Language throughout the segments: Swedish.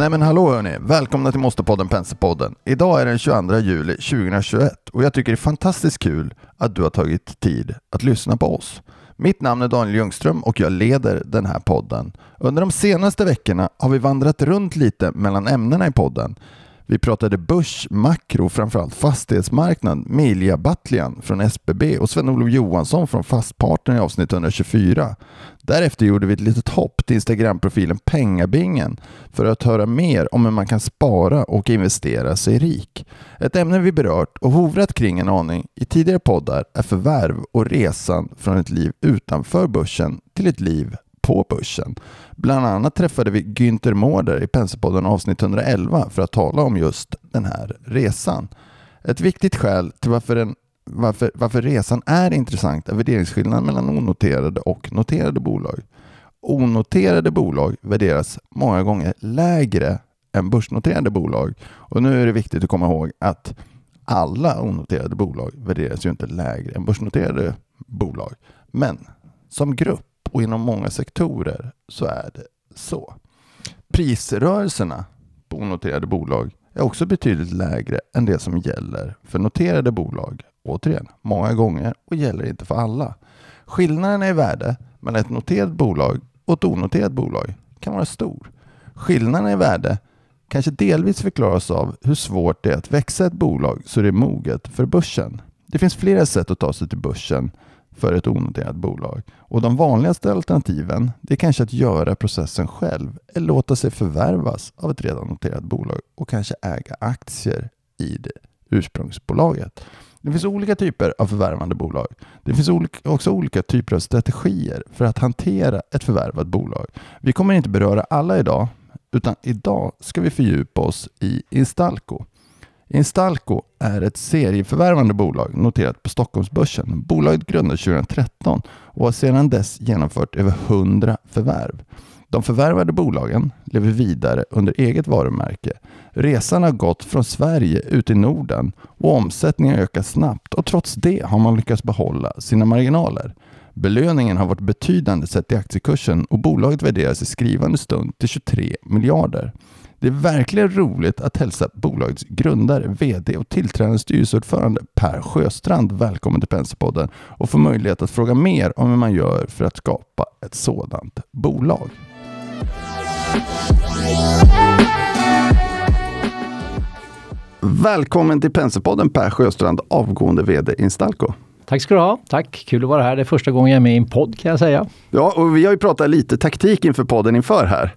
Nej men hallå hörni, välkomna till Måstepodden Penselpodden. Idag är den 22 juli 2021 och jag tycker det är fantastiskt kul att du har tagit tid att lyssna på oss. Mitt namn är Daniel Ljungström och jag leder den här podden. Under de senaste veckorna har vi vandrat runt lite mellan ämnena i podden. Vi pratade börs, makro, framförallt fastighetsmarknad med Ilja Battlian från SBB och Sven-Olof Johansson från Fastpartner i avsnitt 124. Därefter gjorde vi ett litet hopp till Instagram-profilen Pengabingen för att höra mer om hur man kan spara och investera sig rik. Ett ämne vi berört och hovrat kring en aning i tidigare poddar är förvärv och resan från ett liv utanför börsen till ett liv på börsen. Bland annat träffade vi Günther Mårder i Penselpodden avsnitt 111 för att tala om just den här resan. Ett viktigt skäl till varför, den, varför, varför resan är intressant är värderingsskillnaden mellan onoterade och noterade bolag. Onoterade bolag värderas många gånger lägre än börsnoterade bolag och nu är det viktigt att komma ihåg att alla onoterade bolag värderas ju inte lägre än börsnoterade bolag. Men som grupp och inom många sektorer så är det så. Prisrörelserna på onoterade bolag är också betydligt lägre än det som gäller för noterade bolag. Återigen, många gånger och gäller inte för alla. Skillnaden i värde mellan ett noterat bolag och ett onoterat bolag kan vara stor. Skillnaden i värde kanske delvis förklaras av hur svårt det är att växa ett bolag så det är moget för börsen. Det finns flera sätt att ta sig till börsen för ett onoterat bolag. Och de vanligaste alternativen det är kanske att göra processen själv eller låta sig förvärvas av ett redan noterat bolag och kanske äga aktier i det ursprungsbolaget. Det finns olika typer av förvärvande bolag. Det finns också olika typer av strategier för att hantera ett förvärvat bolag. Vi kommer inte beröra alla idag, utan idag ska vi fördjupa oss i Instalco. Instalco är ett serieförvärvande bolag noterat på Stockholmsbörsen. Bolaget grundades 2013 och har sedan dess genomfört över 100 förvärv. De förvärvade bolagen lever vidare under eget varumärke. Resan har gått från Sverige ut i Norden och omsättningen har ökat snabbt och trots det har man lyckats behålla sina marginaler. Belöningen har varit betydande sett i aktiekursen och bolaget värderas i skrivande stund till 23 miljarder. Det är verkligen roligt att hälsa bolagets grundare, VD och tillträdande styrelseordförande Per Sjöstrand välkommen till Penserpodden och få möjlighet att fråga mer om hur man gör för att skapa ett sådant bolag. Välkommen till Penserpodden Per Sjöstrand, avgående VD Instalco. Tack ska du ha. Tack, kul att vara här. Det är första gången jag är med i en podd kan jag säga. Ja, och vi har ju pratat lite taktik inför podden inför här.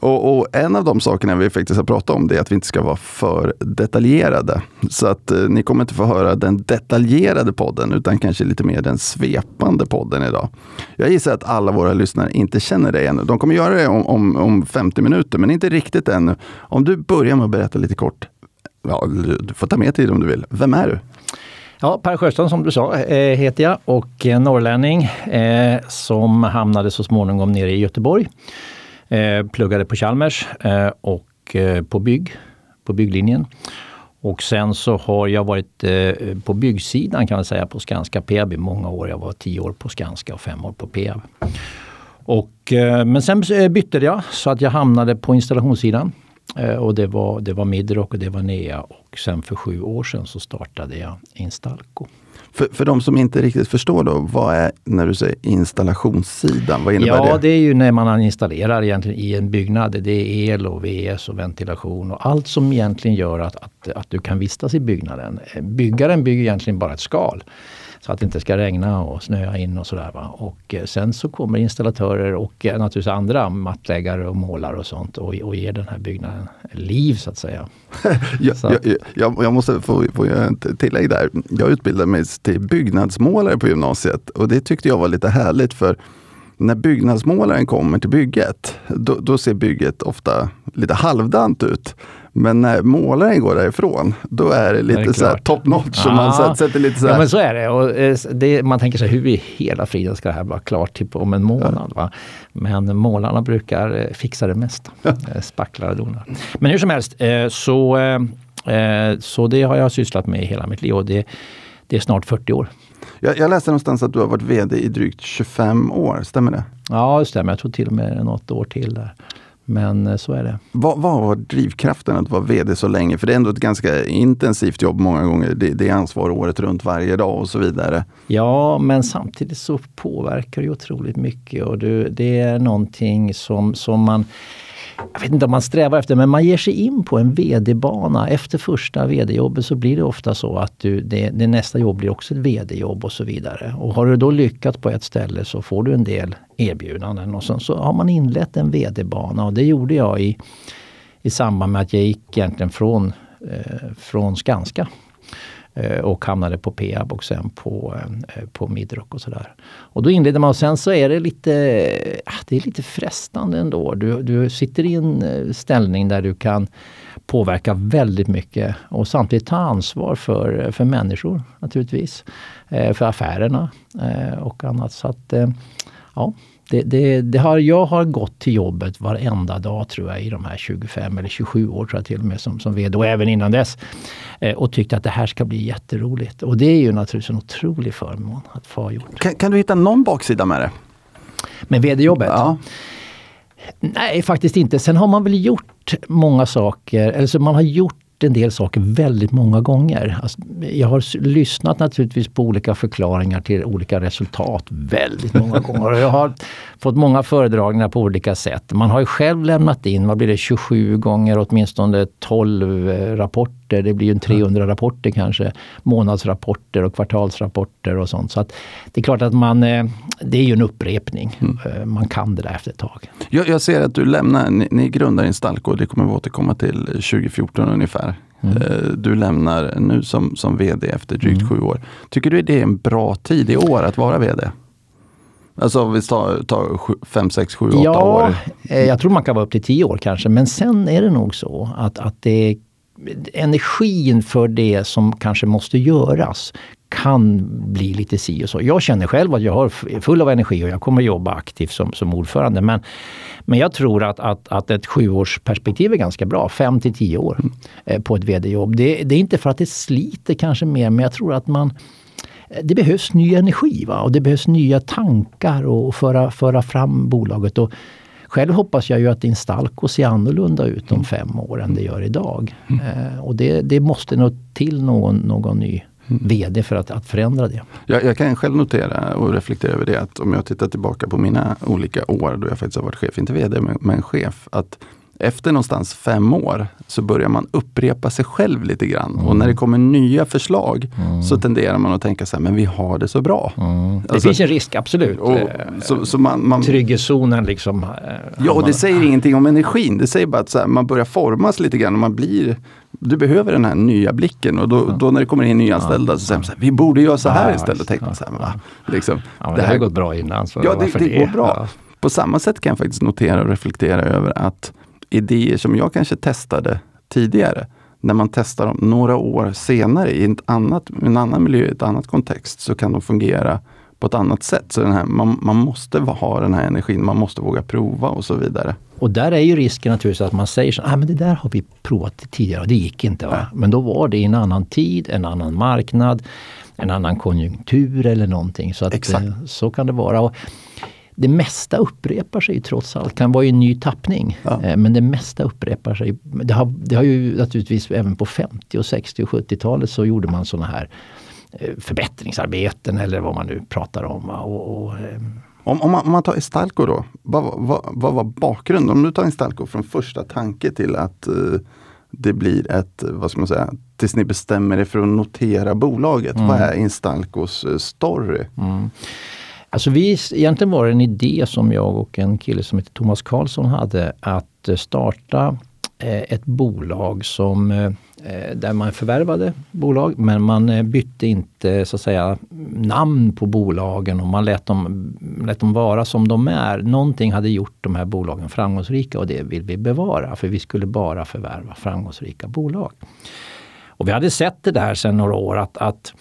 Och, och, en av de sakerna vi faktiskt har pratat om det är att vi inte ska vara för detaljerade. Så att eh, ni kommer inte få höra den detaljerade podden utan kanske lite mer den svepande podden idag. Jag gissar att alla våra lyssnare inte känner dig ännu. De kommer göra det om, om, om 50 minuter men inte riktigt ännu. Om du börjar med att berätta lite kort. Ja, du får ta med tid om du vill. Vem är du? Ja, Per Sjöström som du sa eh, heter jag och norrlänning eh, som hamnade så småningom nere i Göteborg. Eh, pluggade på Chalmers eh, och eh, på bygg, på bygglinjen. Och sen så har jag varit eh, på byggsidan kan man säga på Skanska Peab i många år. Jag var tio år på Skanska och fem år på Peab. Och, eh, men sen eh, bytte jag så att jag hamnade på installationssidan. Eh, och det var, det var Midrock och det var NEA och sen för sju år sedan så startade jag Instalco. För, för de som inte riktigt förstår då, vad är när du säger installationssidan? Vad innebär ja, det? Ja, det är ju när man installerar egentligen i en byggnad. Det är el och VS och ventilation och allt som egentligen gör att, att, att du kan vistas i byggnaden. Byggaren bygger egentligen bara ett skal. Så att det inte ska regna och snöa in och sådär. Och eh, sen så kommer installatörer och eh, naturligtvis andra mattläggare och målare och sånt och, och ger den här byggnaden liv så att säga. jag, så. Jag, jag, jag, måste få, få göra ett tillägg där. Jag utbildade mig till byggnadsmålare på gymnasiet och det tyckte jag var lite härligt för när byggnadsmålaren kommer till bygget, då, då, ser bygget ofta lite halvdant ut. Men när målaren går därifrån, då är det lite det så här top notch. Ja. Man sätter lite så här. Ja, men så är det. Och eh, det, Man tänker sig hur i hela friden ska det här vara klart typ om en månad? Ja. Va? Men målarna brukar eh, fixa det mesta. Eh, spacklar och donar. Men hur som helst, så, så det har jag sysslat med hela mitt liv och det, det är snart 40 år. Jag, jag läste någonstans att du har varit VD i drygt 25 år, stämmer det? Ja, det stämmer. Jag tror till och med något år till där. Men eh, så är det. Vad, vad var drivkraften att vara VD så länge? För det är ändå ett ganska intensivt jobb många gånger. Det, det är ansvar året runt varje dag och så vidare. Ja, men samtidigt så påverkar det otroligt mycket och du, det är någonting som, som man jag vet inte om man strävar efter, men man ger sig in på en VD-bana. Efter första VD-jobbet så blir det ofta så att du, det, det nästa jobb blir också ett VD-jobb och så vidare. Och har du då lyckats på ett ställe så får du en del erbjudanden och sen så har man inlett en VD-bana och det gjorde jag i, i samband med att jag gick egentligen från, eh, från Skanska Eh, och hamnade på Peab och sen på, eh, på Midrock och sådär. Och då inleder man och sen så är det lite, ah, det är lite frestande ändå. Du, du sitter i en eh, ställning där du kan påverka väldigt mycket och samtidigt ta ansvar för, för människor naturligtvis. För affärerna och annat. Så att, ja, det, det, det, har, jag har gått till jobbet varenda dag tror jag i de här 25 eller 27 år tror jag till och med som, som VD och även innan dess. Eh, och tyckte att det här ska bli jätteroligt. Och det är ju naturligtvis en otrolig förmån att få ha gjort. Kan, kan du hitta någon baksida med det? Med VD-jobbet? Ja. Nej, faktiskt inte. Sen har man väl gjort många saker, eller så man har gjort en del saker väldigt många gånger. Alltså, jag har lyssnat naturligtvis på olika förklaringar till olika resultat väldigt många gånger. Jag har fått många föredragningar på olika sätt. Man har ju själv lämnat in, vad blir det, 27 gånger åtminstone 12 eh, rapporter. Det blir ju 300 rapporter kanske. Månadsrapporter och kvartalsrapporter och sånt. Så att det är klart att man, eh, det är ju en upprepning. Mm. Eh, man kan det där efter ett tag. Jag, jag ser att du lämnar, ni, ni grundar Instalco, det kommer vi återkomma till 2014 ungefär. Mm. Du lämnar nu som, som VD efter drygt mm. sju år. Tycker du det är en bra tid i år att vara VD? Alltså om vi tar, tar 5, 6, 7, 8 ja, år? Eh, jag tror man kan vara upp till 10 år kanske. Men sen är det nog så att, att det, energin för det som kanske måste göras kan bli lite si och så. Jag känner själv att jag är full av energi och jag kommer jobba aktivt som, som ordförande. Men, men jag tror att, att, att ett sjuårsperspektiv är ganska bra, fem till tio år mm. eh, på ett vd-jobb. Det, det, är inte för att det sliter kanske mer, men jag tror att man det behövs ny energi va? och det behövs nya tankar och föra, föra fram bolaget. Och själv hoppas jag ju att Instalco ser annorlunda ut om fem år än det gör idag. Mm. Eh, och det, det måste nog till någon, någon ny mm. VD för att, att förändra det. Jag, jag, kan själv notera och reflektera över det att om jag tittar tillbaka på mina olika år då jag faktiskt har varit chef, inte VD men, men chef. att efter någonstans fem år så börjar man upprepa sig själv lite grann. Mm. Och när det kommer nya förslag mm. så tenderar man att tänka så här, men vi har det så bra. Mm. Det alltså, finns en risk, absolut. Och, så, så man, man, Trygghetszonen liksom. Eh, ja, och det säger ingenting om energin. Det säger bara att här, man börjar formas lite grann. Och man blir, du behöver den här nya blicken och då, då när det kommer in nyanställda ja. så säger man så här, vi borde göra så här ja, istället. Tänker man så här, va? Liksom, ja, det, det här har gått bra innan. Så ja, det, det, det går bra. På samma sätt kan jag faktiskt notera och reflektera över att idéer som jag kanske testade tidigare, när man testar dem några år senare i ett annat, en annan miljö, i ett annat kontext, så kan de fungera på ett annat sätt. Så den här, man, man måste ha den här energin, man måste våga prova och så vidare. Och där är ju risken naturligtvis att man säger så ah, men det där har vi provat tidigare och det gick inte. Va? Men då var det i en annan tid, en annan marknad, en annan konjunktur eller någonting. Så, att, Exakt. Eh, så kan det vara. Och det mesta upprepar sig trots allt. Det kan vara en ny tappning. Ja. Eh, men det mesta upprepar sig. Det har, det har ju naturligtvis även på 50 och 60 och 70-talet så gjorde man sådana här eh, förbättringsarbeten eller vad man nu pratar om. Och, och, eh, om, om, man, om man tar Estalco då, vad, vad, vad var bakgrunden? Om du tar Estalco från första tanke till att uh, det blir ett, vad ska man säga, tills ni bestämmer er för att notera bolaget. Mm. Vad är Instalcos story? Mm. Alltså vi, egentligen var det en idé som jag och en kille som heter Thomas Karlsson hade att eh, starta eh, ett bolag som eh, där man förvärvade bolag men man bytte inte så att säga namn på bolagen och man lät dem, lät dem vara som de är. Någonting hade gjort de här bolagen framgångsrika och det vill vi bevara för vi skulle bara förvärva framgångsrika bolag. Och vi hade sett det där sedan några år att, att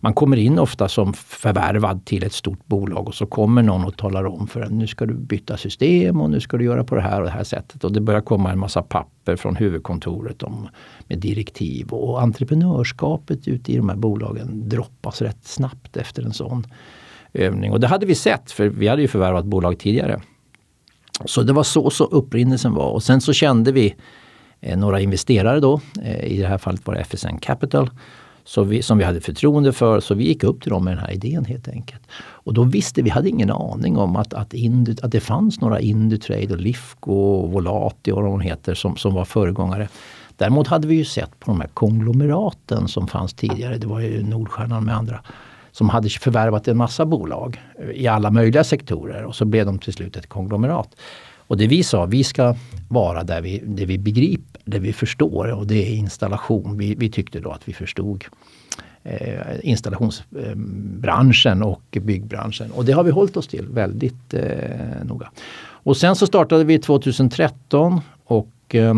man kommer in ofta som förvärvad till ett stort bolag och så kommer någon och talar om för en nu ska du byta system och nu ska du göra på det här och det här sättet. Och det börjar komma en massa papper från huvudkontoret om, med direktiv och entreprenörskapet ute i de här bolagen droppas rätt snabbt efter en sån övning. Och det hade vi sett för vi hade ju förvärvat bolag tidigare. Så det var så, så upprinnelsen var och sen så kände vi eh, några investerare då, eh, i det här fallet var det FSN Capital, så vi, som vi hade förtroende för. Så vi gick upp till dem med den här idén helt enkelt. Och då visste vi, hade ingen aning om att, att, Indu, att det fanns några Indutrade och Lifco och Volati och vad de heter som, som var föregångare. Däremot hade vi ju sett på de här konglomeraten som fanns tidigare. Det var ju Nordstjärnan med andra. Som hade förvärvat en massa bolag i alla möjliga sektorer och så blev de till slut ett konglomerat. Och det vi sa, vi ska vara där vi, det vi begriper, det vi förstår och det är installation. Vi, vi tyckte då att vi förstod eh, installationsbranschen och byggbranschen. Och det har vi hållit oss till väldigt eh, noga. Och sen så startade vi 2013 och eh,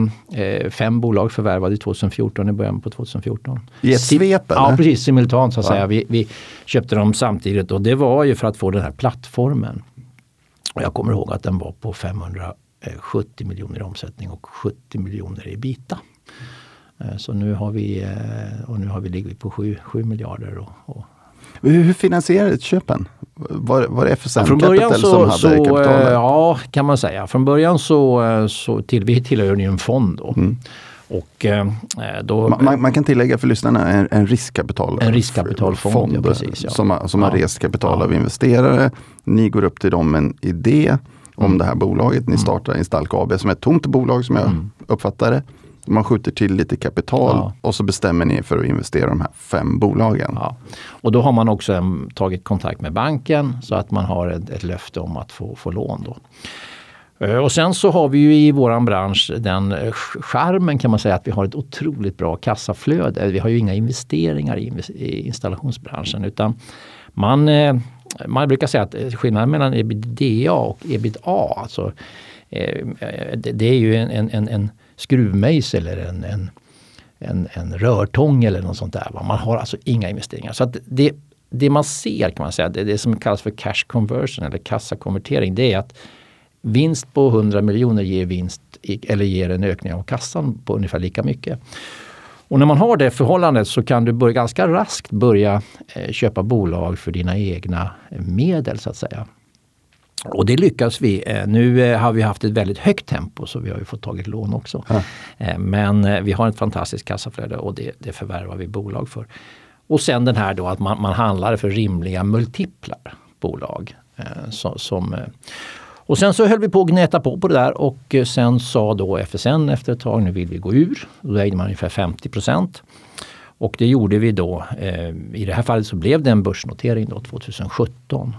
fem bolag förvärvade 2014 i början på 2014. I ett svep? Ja precis, simultant så att ja. säga. Vi, vi, köpte dem samtidigt och det var ju för att få den här plattformen. Och jag kommer ihåg att den var på 570 miljoner i omsättning och 70 miljoner i bita. Eh, så nu har vi, eh, och nu har vi ligger på 7, 7 miljarder. Och, och hur finansierades köpen? Var, var det FSM ja, från början Capital så, som hade så, kapitalet? Ja, kan man säga. Från början så, så till, vi tillhör ju en fond. Då. Mm. Och, eh, då, man, man, kan tillägga för lyssnarna en, en riskkapital en riskkapitalfond fond, ja, precis, ja. som, som ja. har rest kapital av investerare. Ni går upp till dem med en idé om mm. det här bolaget. Ni mm. startar Instalk AB som är ett tomt bolag som jag mm. uppfattar det. Man skjuter till lite kapital ja. och så bestämmer ni för att investera i de här fem bolagen. Ja. Och då har man också en, tagit kontakt med banken så att man har ett, ett löfte om att få, få lån. Då. Eh, och sen så har vi ju i våran bransch den eh, skärmen charmen kan man säga att vi har ett otroligt bra kassaflöde. Vi har ju inga investeringar i installationsbranschen utan man, eh, man brukar säga att skillnaden mellan ebitda och ebitda, alltså, det är ju en, en, en skruvmejsel eller en, en, en, en rörtång eller något sånt där. Man har alltså inga investeringar. Så att det, det man ser kan man säga, det, det som kallas för cash conversion eller kassakonvertering, det är att vinst på 100 miljoner ger vinst eller ger en ökning av kassan på ungefär lika mycket. Och när man har det förhållandet så kan du börja, ganska raskt börja eh, köpa bolag för dina egna medel så att säga. Och det lyckas vi. Eh, nu eh, har vi haft ett väldigt högt tempo så vi har ju fått tagit lån också. Ja. Eh, men vi har ett fantastiskt kassaflöde och det, det förvärvar vi bolag för. Och sen den här då att man, man handlar för rimliga multiplar bolag. Så, som, och sen så höll vi på att gneta på på det där och sen sa då FSN efter ett tag, nu vill vi gå ur. Då ägde man ungefär 50 procent. Och det gjorde vi då. I det här fallet så blev det en börsnotering då 2017.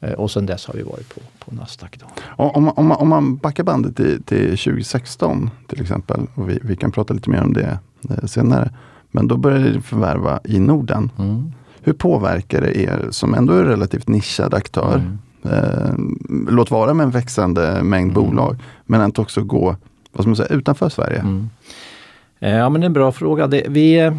Eh, och sen dess har vi varit på, på Nasdaq. Då. Om, om, om man backar bandet till, till 2016 till exempel, och vi, vi kan prata lite mer om det eh, senare. Men då började ni förvärva i Norden. Mm. Hur påverkar det er som ändå är relativt nischad aktör? Mm. Eh, låt vara med en växande mängd mm. bolag, men att också gå vad ska man säga, utanför Sverige. Mm. Eh, ja men det är en bra fråga. Det, vi,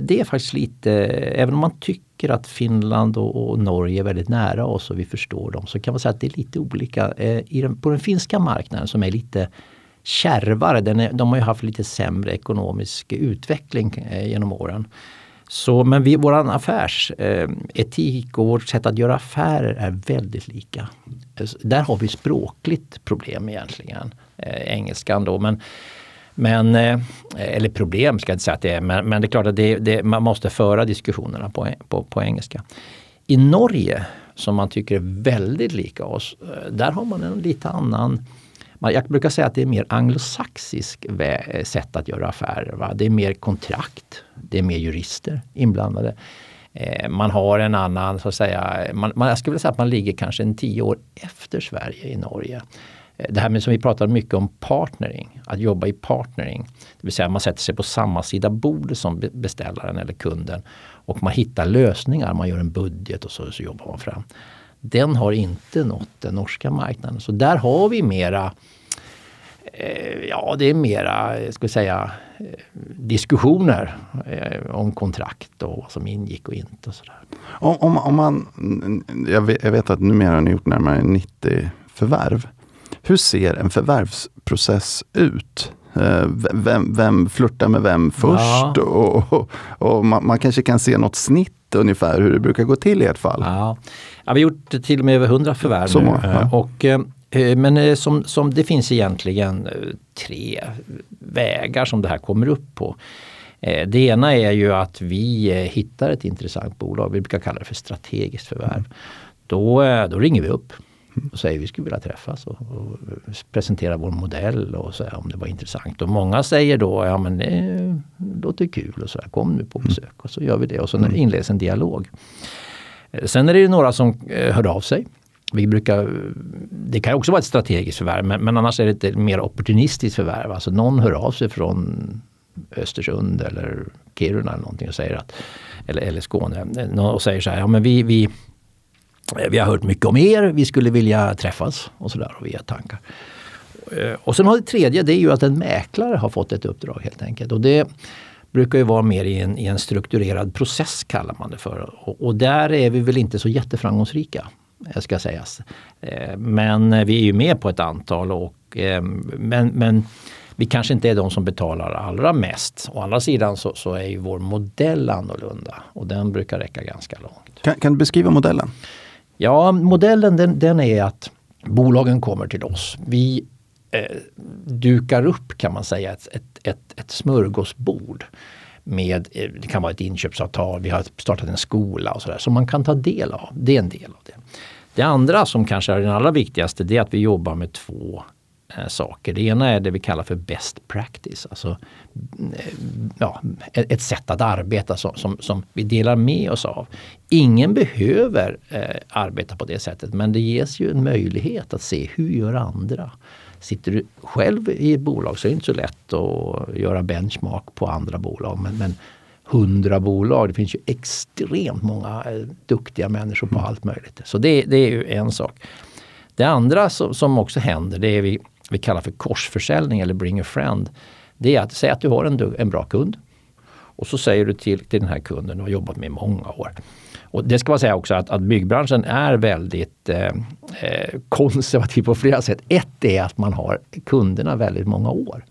det är faktiskt lite, även om man tycker att Finland och, och, Norge är väldigt nära oss och vi förstår dem så kan man säga att det är lite olika. Eh, i den, på den finska marknaden som är lite kärvare, den är, de har ju haft lite sämre ekonomisk utveckling eh, genom åren. Så, men vi, vår affärsetik eh, och vårt sätt att göra affärer är väldigt lika. Eh, där har vi språkligt problem egentligen, eh, engelskan då. Men men, eh, eller problem ska jag inte säga att det är, men, men det är klart att det, det, man måste föra diskussionerna på, på, på engelska. I Norge, som man tycker är väldigt lika oss, eh, där har man en lite annan jag brukar säga att det är mer anglosaxisk eh, sätt att göra affärer. Va? Det är mer kontrakt, det är mer jurister inblandade. Eh, man har en annan, så att säga, man, man, jag skulle vilja säga att man ligger kanske en tio år efter Sverige i Norge. Eh, det här med som vi pratar mycket om partnering, att jobba i partnering. Det vill säga man sätter sig på samma sida bordet som beställaren eller kunden och man hittar lösningar, man gör en budget och så, så jobbar man fram. Den har inte nått den norska marknaden. Så där har vi mera eh, Ja, det är mera, ska vi säga, eh, diskussioner om kontrakt och vad som ingick och inte. Och sådär. Om, om, om man, jag vet, jag vet att numera har ni gjort närmare 90 förvärv. Hur ser en förvärvsprocess ut? Eh, vem, vem flörtar med vem först? Ja. Och, och, och man, man, kanske kan se något snitt ungefär hur det brukar gå till i ert fall. Ja, ja vi har gjort till och med över 100 förvärv nu. Ja. Och, eh, Eh, men som, som det finns egentligen tre vägar som det här kommer upp på. Det ena är ju att vi hittar ett intressant bolag, vi brukar kalla det för strategiskt förvärv. Då, då ringer vi upp och säger vi skulle vilja träffas och, och presentera vår modell och säga om det var intressant. Och många säger då, ja men det låter kul och så här, kom nu på mm. besök. Och så gör vi det och så mm. inleds en dialog. Eh, sen är det ju några som eh, hör av sig. Vi brukar, det kan också vara ett strategiskt förvärv men, men annars är det ett mer opportunistiskt förvärv. Alltså någon hör av sig från Östersund eller Kiruna eller någonting och säger att, eller, eller Skåne eh, och säger så här, ja men vi, vi vi har hört mycket om er, vi skulle vilja träffas och sådär och vi har tankar. Och sen har det tredje, det är ju att en mäklare har fått ett uppdrag helt enkelt. Och det brukar ju vara mer i en, i en strukturerad process kallar man det för. Och, och, där är vi väl inte så jätteframgångsrika, eh, ska sägas. Eh, men vi är ju med på ett antal och men, men vi kanske inte är de som betalar allra mest. Å andra sidan så, så är ju vår modell annorlunda och den brukar räcka ganska långt. Kan, kan du beskriva modellen? Ja, modellen den, den är att bolagen kommer till oss. Vi eh, dukar upp kan man säga ett, ett, ett, ett smörgåsbord med, eh, det kan vara ett inköpsavtal, vi har startat en skola och sådär som man kan ta del av. Det är en del av det. Det andra som kanske är den allra viktigaste det är att vi jobbar med två eh, saker. Det ena är det vi kallar för best practice. Alltså mm, eh, ja, ett sätt att arbeta som, som, som, vi delar med oss av. Ingen behöver eh, arbeta på det sättet men det ges ju en möjlighet att se hur gör andra. Sitter du själv i ett bolag så är det inte så lätt att göra benchmark på andra bolag. Men, men 100 bolag, det finns ju extremt många eh, duktiga människor på mm. allt möjligt. Så det, det, är ju en sak. Det andra som, som också händer det är vi, vi kallar för korsförsäljning eller bring a friend. Det är att säga att du har en, en bra kund och så säger du till, till den här kunden du har jobbat med i många år. Och det ska man säga också att, att byggbranschen är väldigt eh, eh, konservativ på flera sätt. Ett är att man har kunderna väldigt många år.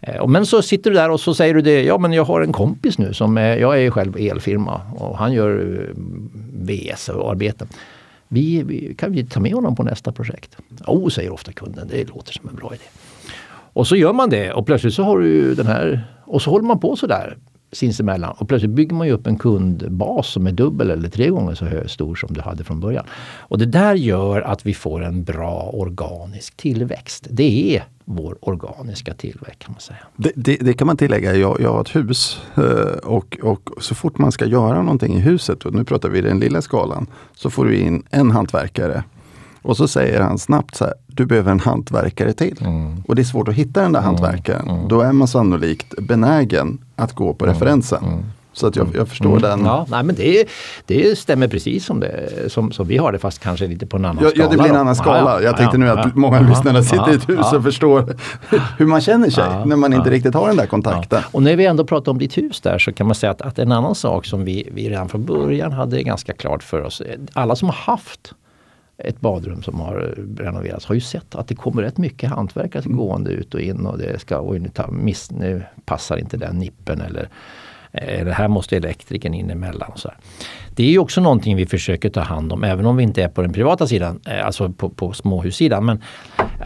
Eh, men så sitter du där och så säger du det, ja men jag har en kompis nu som är, jag är själv elfirma och han gör eh, VS och arbeten. Vi, vi, kan vi ta med honom på nästa projekt? Jo, oh, säger ofta kunden, det låter som en bra idé. Och så gör man det och plötsligt så har du den här och så håller man på sådär sinsemellan och plötsligt bygger man ju upp en kundbas som är dubbel eller tre gånger så stor som du hade från början. Och det där gör att vi får en bra organisk tillväxt. Det är vår organiska tillväxt kan man säga. Det, det, det kan man tillägga. Jag, jag har ett hus eh, och, och så fort man ska göra någonting i huset, och nu pratar vi den lilla skalan, så får du in en hantverkare och så säger han snabbt så här, du behöver en hantverkare till. Mm. Och det är svårt att hitta den där mm. hantverkaren. Mm. Då är man sannolikt benägen att gå på mm. referensen. Mm. Så att jag, jag förstår mm. den. Ja, nej, men det, det stämmer precis som, det, som, som vi har det fast kanske lite på en annan ja, skala. Ja, det blir en annan skala. Ja, ja, jag tänkte nu att många lyssnare sitter i ett hus och förstår hur man känner sig när man inte riktigt har den där kontakten. Och när vi ändå pratar om ditt hus där så kan man säga att, att en annan sak som vi, vi redan från början hade ganska klart för oss. Alla som har haft ett badrum som har renoverats har ju sett att det kommer rätt mycket hantverkare mm. gående ut och in och det ska, oj nu, ta, miss, nu passar inte den nippen eller eller här måste elektrikern in emellan. Så här. Det är ju också någonting vi försöker ta hand om även om vi inte är på den privata sidan, eh, alltså på, på småhussidan. Men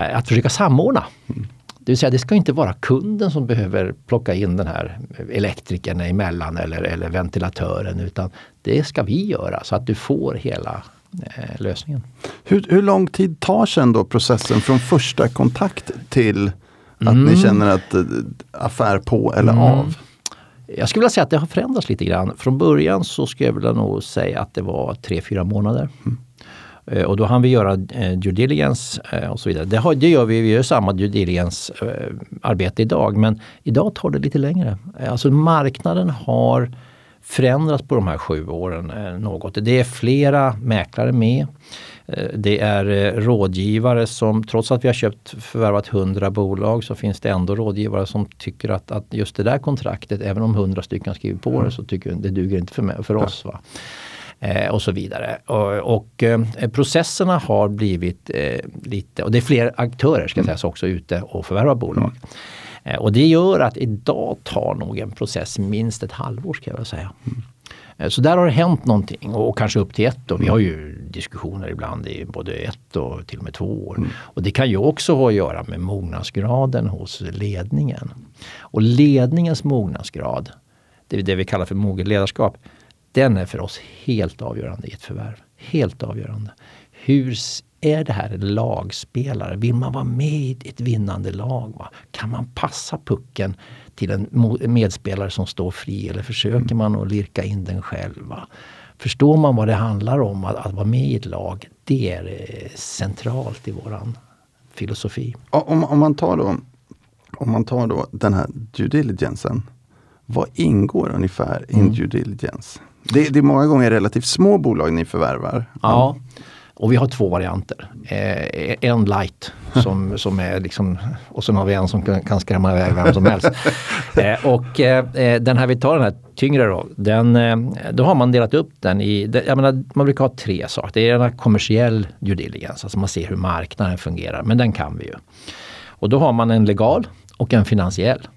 eh, att försöka samordna. Mm. Det vill säga det ska inte vara kunden som behöver plocka in den här elektrikern emellan eller, eller ventilatören utan det ska vi göra så att du får hela Eh, lösningen. Hur, hur lång tid tar sen då processen från första kontakt till att mm. ni känner att eh, affär på eller mm. av? Jag skulle vilja säga att det har förändrats lite grann. Från början så skulle jag vilja nog säga att det var tre fyra månader. Mm. Eh, och då hann vi göra due diligence och så vidare. Det, har, det gör vi, vi gör samma due diligence arbete idag men idag tar det lite längre. Alltså marknaden har förändrats på de här sju åren eh, något. Det är flera mäklare med. Eh, det är eh, rådgivare som, trots att vi har köpt förvärvat 100 bolag så finns det ändå rådgivare som tycker att, att just det där kontraktet, även om 100 stycken skriver på mm. det, så tycker det duger inte för, för oss. Va? Och så vidare. Och, och processerna har blivit eh, lite, och det är fler aktörer ska mm. sägas också ute och förvärvar bolag. Mm. Eh, och det gör att idag tar nog en process minst ett halvår ska jag säga. Mm. Eh, så där har det hänt någonting och kanske upp till ett år. Vi har ju diskussioner ibland i både ett och till och med två år. Mm. Och det kan ju också ha att göra med mognadsgraden hos ledningen. Och ledningens mognadsgrad, det är det vi kallar för moget ledarskap, den är för oss helt avgörande i ett förvärv. Helt avgörande. Hur är det här en lagspelare? Vill man vara med i ett vinnande lag? Va? Kan man passa pucken till en medspelare som står fri eller försöker man att lirka in den själv? Va? Förstår man vad det handlar om att, att vara med i ett lag? Det är eh, centralt i våran filosofi. Om, om, man tar då, om man tar då den här due diligencen. Vad ingår ungefär i mm. due diligence? Det, det, är många gånger relativt små bolag ni förvärvar. Ja. Och vi har två varianter. Eh, en light som, som är liksom, och sen har vi en som kan, skrämma iväg vem som helst. Eh, och eh, den här vi tar den här tyngre då, den, eh, då har man delat upp den i, jag menar, man brukar ha tre saker. Det är en kommersiell due diligence, alltså man ser hur marknaden fungerar, men den kan vi ju. Och då har man en legal och en finansiell.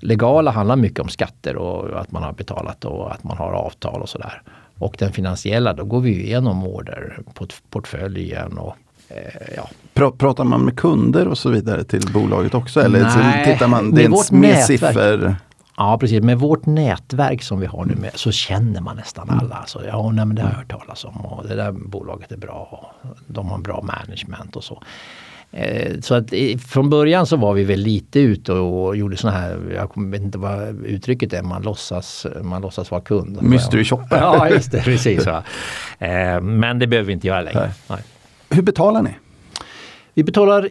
Legala handlar mycket om skatter och att man har betalat och att man har avtal och sådär. Och den finansiella, då går vi igenom orderportföljen och eh, ja. Pratar man med kunder och så vidare till bolaget också? Eller Nej, tittar man, det är mer siffror? Ja precis, med vårt nätverk som vi har nu med, så känner man nästan mm. alla. Så, ja, nej, men det har jag hört talas om och det där bolaget är bra. Och de har bra management och så. Eh, så att från början så var vi väl lite ute och gjorde såna här, jag vet inte vad uttrycket är, man låtsas, man låtsas vara kund. Mystery shopper. Ja, just det, precis. Va? Eh, men det behöver vi inte göra längre. Nej. Nej. Hur betalar ni? Vi betalar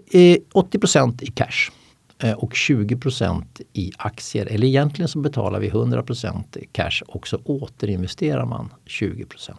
80% i cash och 20% i aktier. Eller egentligen så betalar vi 100% cash och så återinvesterar man 20%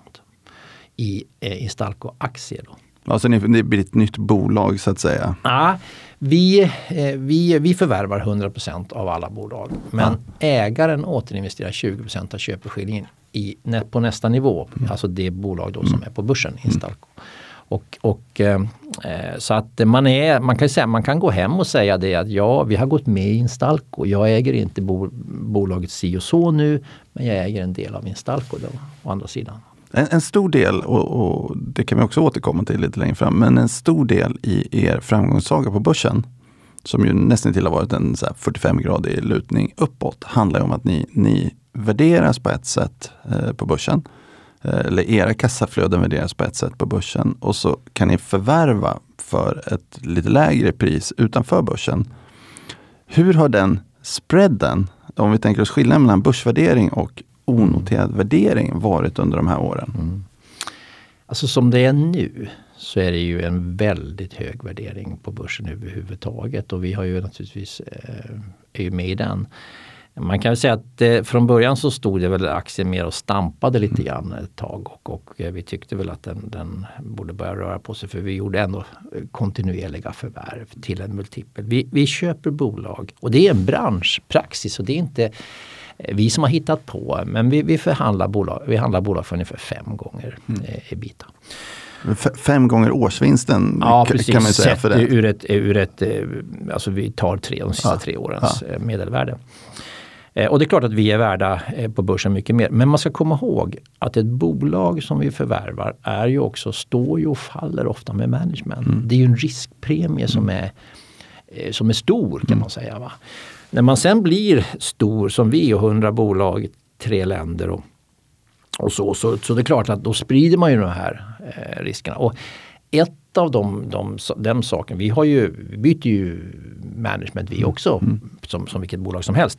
i Instalco-aktier. Då. Alltså det blir ett nytt bolag så att säga? Ja, vi, eh, vi, vi förvärvar 100 av alla bolag. Men ja. ägaren återinvesterar 20 av köpeskillingen i, på nästa nivå. Mm. Alltså det bolag då som mm. är på börsen, Instalco. Mm. Och, och eh, eh, så att man, är, man, kan säga, man kan gå hem och säga det att ja, vi har gått med i Instalco. Jag äger inte bo, bolaget si och så nu, men jag äger en del av Instalco då, å andra sidan. En, en stor del, och, och, det kan vi också återkomma till lite längre fram, men en stor del i er framgångssaga på börsen, som ju nästan till har varit en 45-gradig lutning uppåt, handlar om att ni, ni värderas på ett sätt eh, på börsen. Eh, eller era kassaflöden värderas på ett sätt på börsen och så kan ni förvärva för ett lite lägre pris utanför börsen. Hur har den spreaden, om vi tänker oss skillnaden mellan börsvärdering och onoterad värdering varit under de här åren? Mm. Alltså som det är nu så är det ju en väldigt hög värdering på börsen överhuvudtaget och vi har ju naturligtvis eh, är ju med i den. Man kan säga att eh, från början så stod det väl aktien mer och stampade lite mm. grann ett tag och, och eh, vi tyckte väl att den, den, borde börja röra på sig för vi gjorde ändå kontinuerliga förvärv till en multipel. Vi, vi köper bolag och det är en branschpraxis och det är inte vi som har hittat på, men vi, vi, förhandlar bolag, vi handlar bolag för ungefär fem gånger mm. Eh, ebita. Fem gånger årsvinsten ja, precis. kan man säga för det. Ur ett, ur ett, eh, alltså vi tar tre, de sista ja. tre årens ja. Eh, medelvärde. Och det är klart att vi är värda på börsen mycket mer. Men man ska komma ihåg att ett bolag som vi förvärvar är ju också, står ju och faller ofta med management. Mm. Det är ju en riskpremie som mm. är, som är stor kan mm. man säga. Va? När man sen blir stor som vi och 100 bolag tre länder och, och så, så, så det är klart att då sprider man ju de här eh, riskerna. Och ett av de, de, de sakerna, vi har ju, vi byter ju management vi också mm. som, som vilket bolag som helst.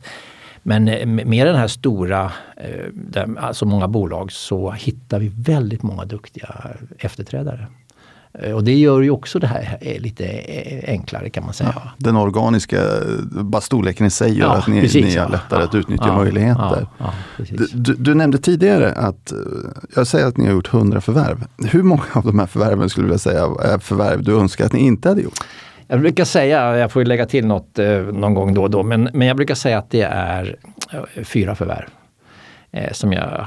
Men eh, med den här stora, eh, alltså många bolag så hittar vi väldigt många duktiga efterträdare. Eh, och det gör ju också det här eh, lite eh, enklare kan man säga. Ja, den organiska, bara storleken i sig gör ja, att ni, precis, ni har lättare ja, att utnyttja möjligheter. Du, du, nämnde tidigare att, jag säger att ni har gjort 100 förvärv. Hur många av de här förvärven skulle du säga är förvärv du önskar att ni inte hade gjort? Jag brukar säga, jag får lägga till något någon gång då och då, men, men jag brukar säga att det är fyra förvärv. som jag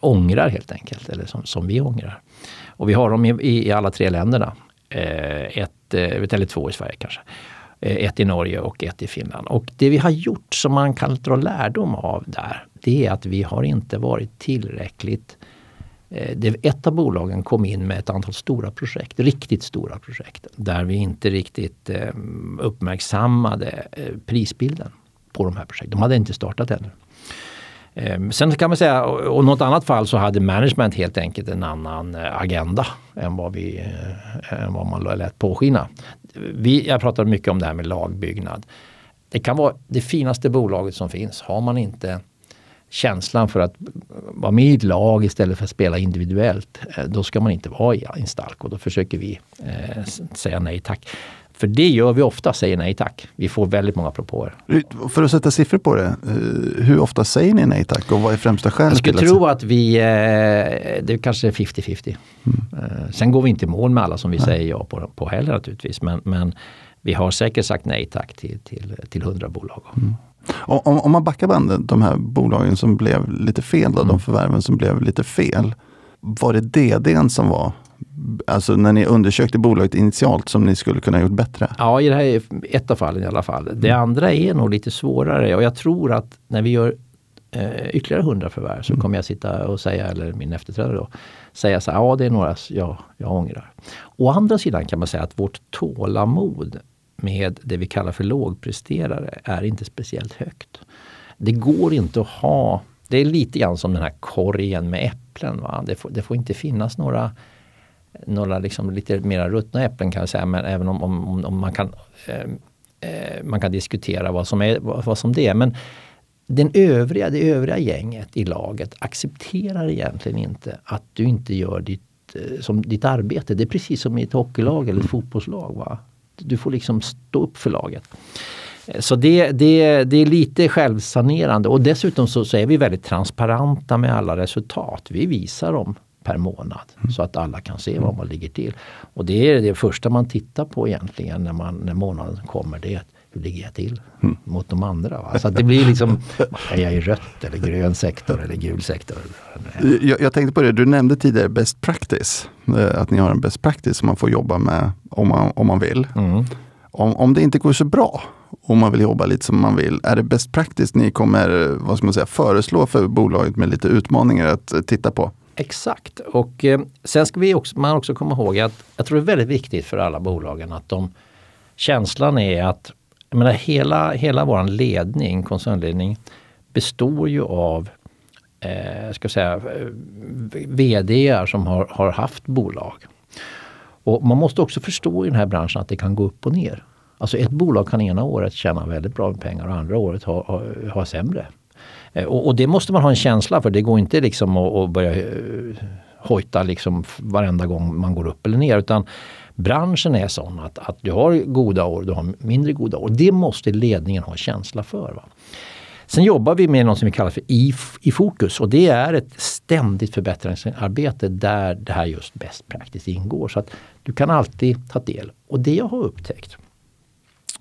ångrar helt enkelt, eller som, som vi ångrar. Och vi har dem i, i alla tre länderna. Eh, ett, eh, eller två i Sverige kanske. Eh, ett i Norge och ett i Finland. Och det vi har gjort som man kan dra lärdom av där, det är att vi har inte varit tillräckligt eh, ett av bolagen kom in med ett antal stora projekt, riktigt stora projekt, där vi inte riktigt uppmärksammade prisbilden på de här projekten. De hade inte startat ännu. Ehm, sen kan man säga, och något annat fall så hade management helt enkelt en annan eh, agenda än vad, vi, eh, än vad man lät påskina. Vi, jag pratar mycket om det här med lagbyggnad. Det kan vara det finaste bolaget som finns. Har man inte känslan för att vara med i ett lag istället för att spela individuellt, eh, då ska man inte vara i Instalco. Då försöker vi eh, säga nej tack. För det gör vi ofta, säger nej tack. Vi får väldigt många propåer. För att sätta siffror på det, eh, hur ofta säger ni nej tack och vad är främsta skälet? Jag skulle tro att vi, eh, det kanske är 50-50. Mm. Eh, sen går vi inte i mål med alla som vi nej. säger ja på, på heller naturligtvis. Men, men vi har säkert sagt nej tack till, till, till 100 bolag. Mm. Om, om man backar bandet, de här bolagen som blev lite fel, då, mm. de förvärven som blev lite fel. Var det DDn som var Alltså när ni undersökte bolaget initialt som ni skulle kunna gjort bättre? Ja, i det här är ett av fallen i alla fall. Det mm. andra är nog lite svårare och jag tror att när vi gör eh, ytterligare hundra förvärv så mm. kommer jag sitta och säga, eller min efterträdare då, säga så här, ja det är några jag, jag ångrar. Å andra sidan kan man säga att vårt tålamod med det vi kallar för lågpresterare är inte speciellt högt. Det går inte att ha, det är lite grann som den här korgen med äpplen. Va? Det, får, det får inte finnas några några liksom lite mera ruttna äpplen kan jag säga, men även om, om, om man, kan, ehm, eh, man kan diskutera vad som, är, vad, vad som det är. Men den övriga, det övriga gänget i laget accepterar egentligen inte att du inte gör ditt, eh, som ditt arbete. Det är precis som i ett hockeylag eller ett fotbollslag. Va? Du får liksom stå upp för laget. Eh, så det, det, det är lite självsanerande och dessutom så, så, är vi väldigt transparenta med alla resultat. Vi visar dem per månad. Mm. Så att alla kan se var man ligger till. Och det är det första man tittar på egentligen när, man, när månaden kommer. Det är hur ligger jag till mm. mot de andra? Va? Så att det blir liksom, är jag i rött eller grön sektor eller gul sektor? Jag, jag, tänkte på det, du nämnde tidigare best practice. Eh, att ni har en best practice som man får jobba med om man, om man vill. Mm. Om, om det inte går så bra och man vill jobba lite som man vill. Är det best practice ni kommer vad ska man säga, föreslå för bolaget med lite utmaningar att titta på? Exakt. Och eh, sen ska vi också, man också komma ihåg att jag tror det är väldigt viktigt för alla bolagen att de känslan är att jag menar, hela, hela vår ledning, koncernledning, består ju av eh, ska säga, VD som har, har haft bolag. Och man måste också förstå i den här branschen att det kan gå upp och ner. Alltså ett bolag kan ena året tjäna väldigt bra med pengar och andra året ha, ha, ha sämre. Eh, och, och, det måste man ha en känsla för. Det går inte liksom att, att börja eh, hojta liksom varenda gång man går upp eller ner. Utan branschen är sån att, att du har goda år, du har mindre goda år. Det måste ledningen ha känsla för. Va? Sen jobbar vi med något som vi kallar för i, i fokus och det är ett ständigt förbättringsarbete där det här just best practice ingår. Så att du kan alltid ta del. Och det jag har upptäckt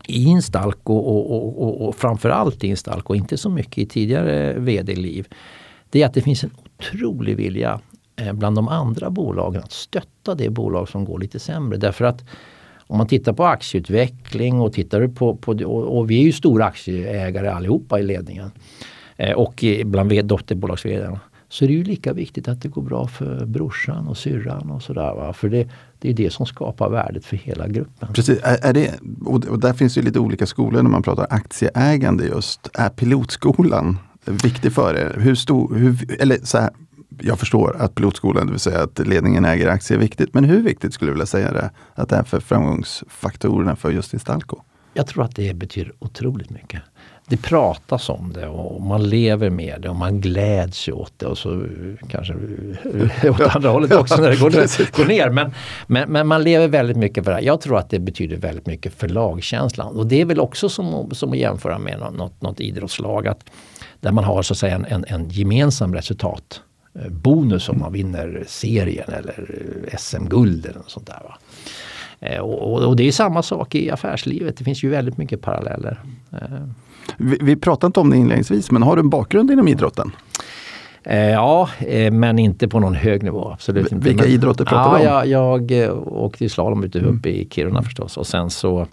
i Instalco och, och, och, och framförallt i Instalco, inte så mycket i tidigare vd-liv, det är att det finns en otrolig vilja eh, bland de andra bolagen att stötta det bolag som går lite sämre. Därför att om man tittar på aktieutveckling och tittar på, på och vi är ju stora aktieägare allihopa i ledningen eh, och bland dotterbolags så är det ju lika viktigt att det går bra för brorsan och syrran och sådär. Va? För det, det är det som skapar värdet för hela gruppen. Precis, är, är det, och där finns ju lite olika skolor när man pratar aktieägande just. Är pilotskolan viktig för er? Hur stor, hur, eller så här, jag förstår att pilotskolan, det vill säga att ledningen äger aktier är viktigt. Men hur viktigt skulle du vilja säga det? Att det är för framgångsfaktorerna för just Instalco? Jag tror att det betyder otroligt mycket det pratas om det och man lever med det och man gläds åt det och så kanske åt andra hållet också när det går, går ner. Men, men, men, man lever väldigt mycket för det. Jag tror att det betyder väldigt mycket för lagkänslan och det är väl också som, som att jämföra med något, något idrottslag att där man har så att säga en, en, en gemensam resultat eh, bonus om man vinner serien eller eh, SM-guld eller något sånt där. Va? Eh, och, och, det är samma sak i affärslivet. Det finns ju väldigt mycket paralleller. Vi, vi pratade inte om det inledningsvis, men har du en bakgrund inom idrotten? Eh, ja, eh, men inte på någon hög nivå. Absolut inte. Vilka men, idrotter pratar ja, om? Jag, jag åkte slalom ute uppe i Kiruna förstås och sen så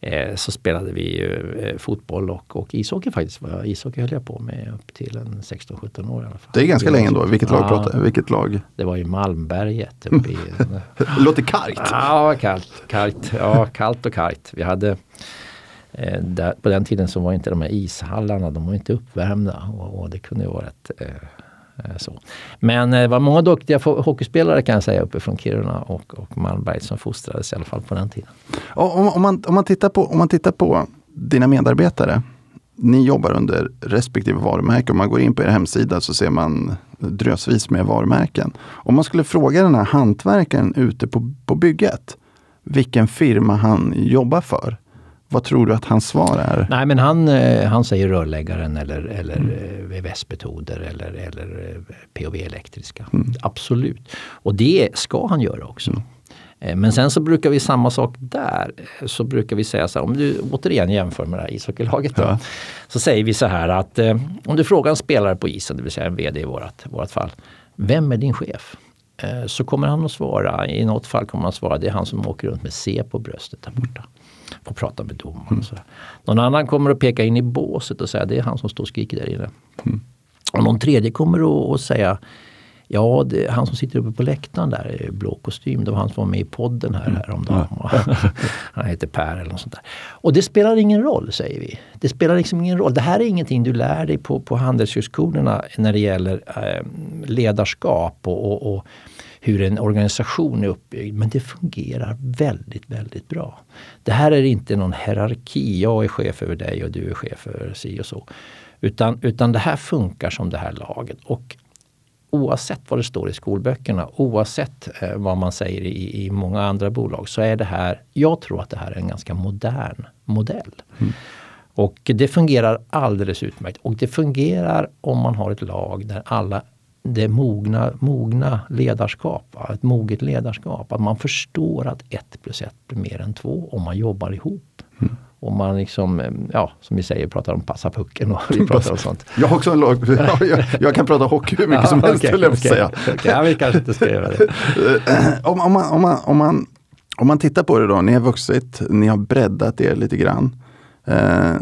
eh, så spelade vi eh, fotboll och, och ishockey faktiskt. Ishockey höll jag på med upp till en 16-17 år i alla fall. Det är ganska länge då. Vilket lag ja, Vilket lag? Det var i Malmberget. Uppe i, Låter kargt. Ja, kallt, kallt. Ja, kallt och kargt. Vi hade eh, där, på den tiden så var inte de här ishallarna, de var inte uppvärmda och, och det kunde ju vara ett eh, eh, så. Men eh, det var många duktiga hockeyspelare kan jag säga uppifrån Kiruna och, och Malmberget som fostrades i alla fall på den tiden. Om, om, man, om, man tittar på, om man tittar på dina medarbetare. Ni jobbar under respektive varumärke. Om man går in på er hemsida så ser man drösvis med varumärken. Om man skulle fråga den här hantverkaren ute på, på bygget vilken firma han jobbar för. Vad tror du att hans svar är? Nej men han, eh, han säger rörläggaren eller, eller mm. VVS-metoder eller, eller eh, POV elektriska. Mm. Absolut. Och det ska han göra också. Mm. Eh, men sen så brukar vi samma sak där. Så brukar vi säga så här, om du återigen jämför med det här ishockeylaget. Ja. Så säger vi så här att eh, om du frågar en spelare på isen, det vill säga en VD i vårat, vårat fall. Vem är din chef? Eh, så kommer han att svara, i något fall kommer han att svara, det är han som åker runt med C på bröstet där borta får prata med domaren. Mm. Och Någon annan kommer att peka in i båset och säga det är han som står och skriker där inne. Mm. Och någon tredje kommer att säga Ja, det, han som sitter uppe på läktaren där i blå kostym, det var han som var med i podden här mm. häromdagen. Mm. han heter Per eller något sånt där. Och det spelar ingen roll säger vi. Det spelar liksom ingen roll. Det här är ingenting du lär dig på, på handelshögskolorna när det gäller eh, ledarskap och, och, och hur en organisation är uppbyggd. Men det fungerar väldigt, väldigt bra. Det här är inte någon hierarki. Jag är chef över dig och du är chef över si och så. Utan, utan det här funkar som det här laget. Och oavsett vad det står i skolböckerna, oavsett eh, vad man säger i, i många andra bolag så är det här, jag tror att det här är en ganska modern modell. Mm. Och det fungerar alldeles utmärkt. Och det fungerar om man har ett lag där alla det mogna, mogna ledarskap, ett moget ledarskap. Att man förstår att ett plus ett blir mer än två om man jobbar ihop. Mm. Om man liksom, ja som vi säger, pratar om passa pucken och vi pratar om sånt. Jag har också en lag, jag, jag, kan prata hockey hur mycket ja, som helst okay, okay, säga. Okay. Ja, vi kanske inte ska göra det. om, om, man, om, man, om, man, om man tittar på det då, ni har vuxit, ni har breddat er lite grann. Eh,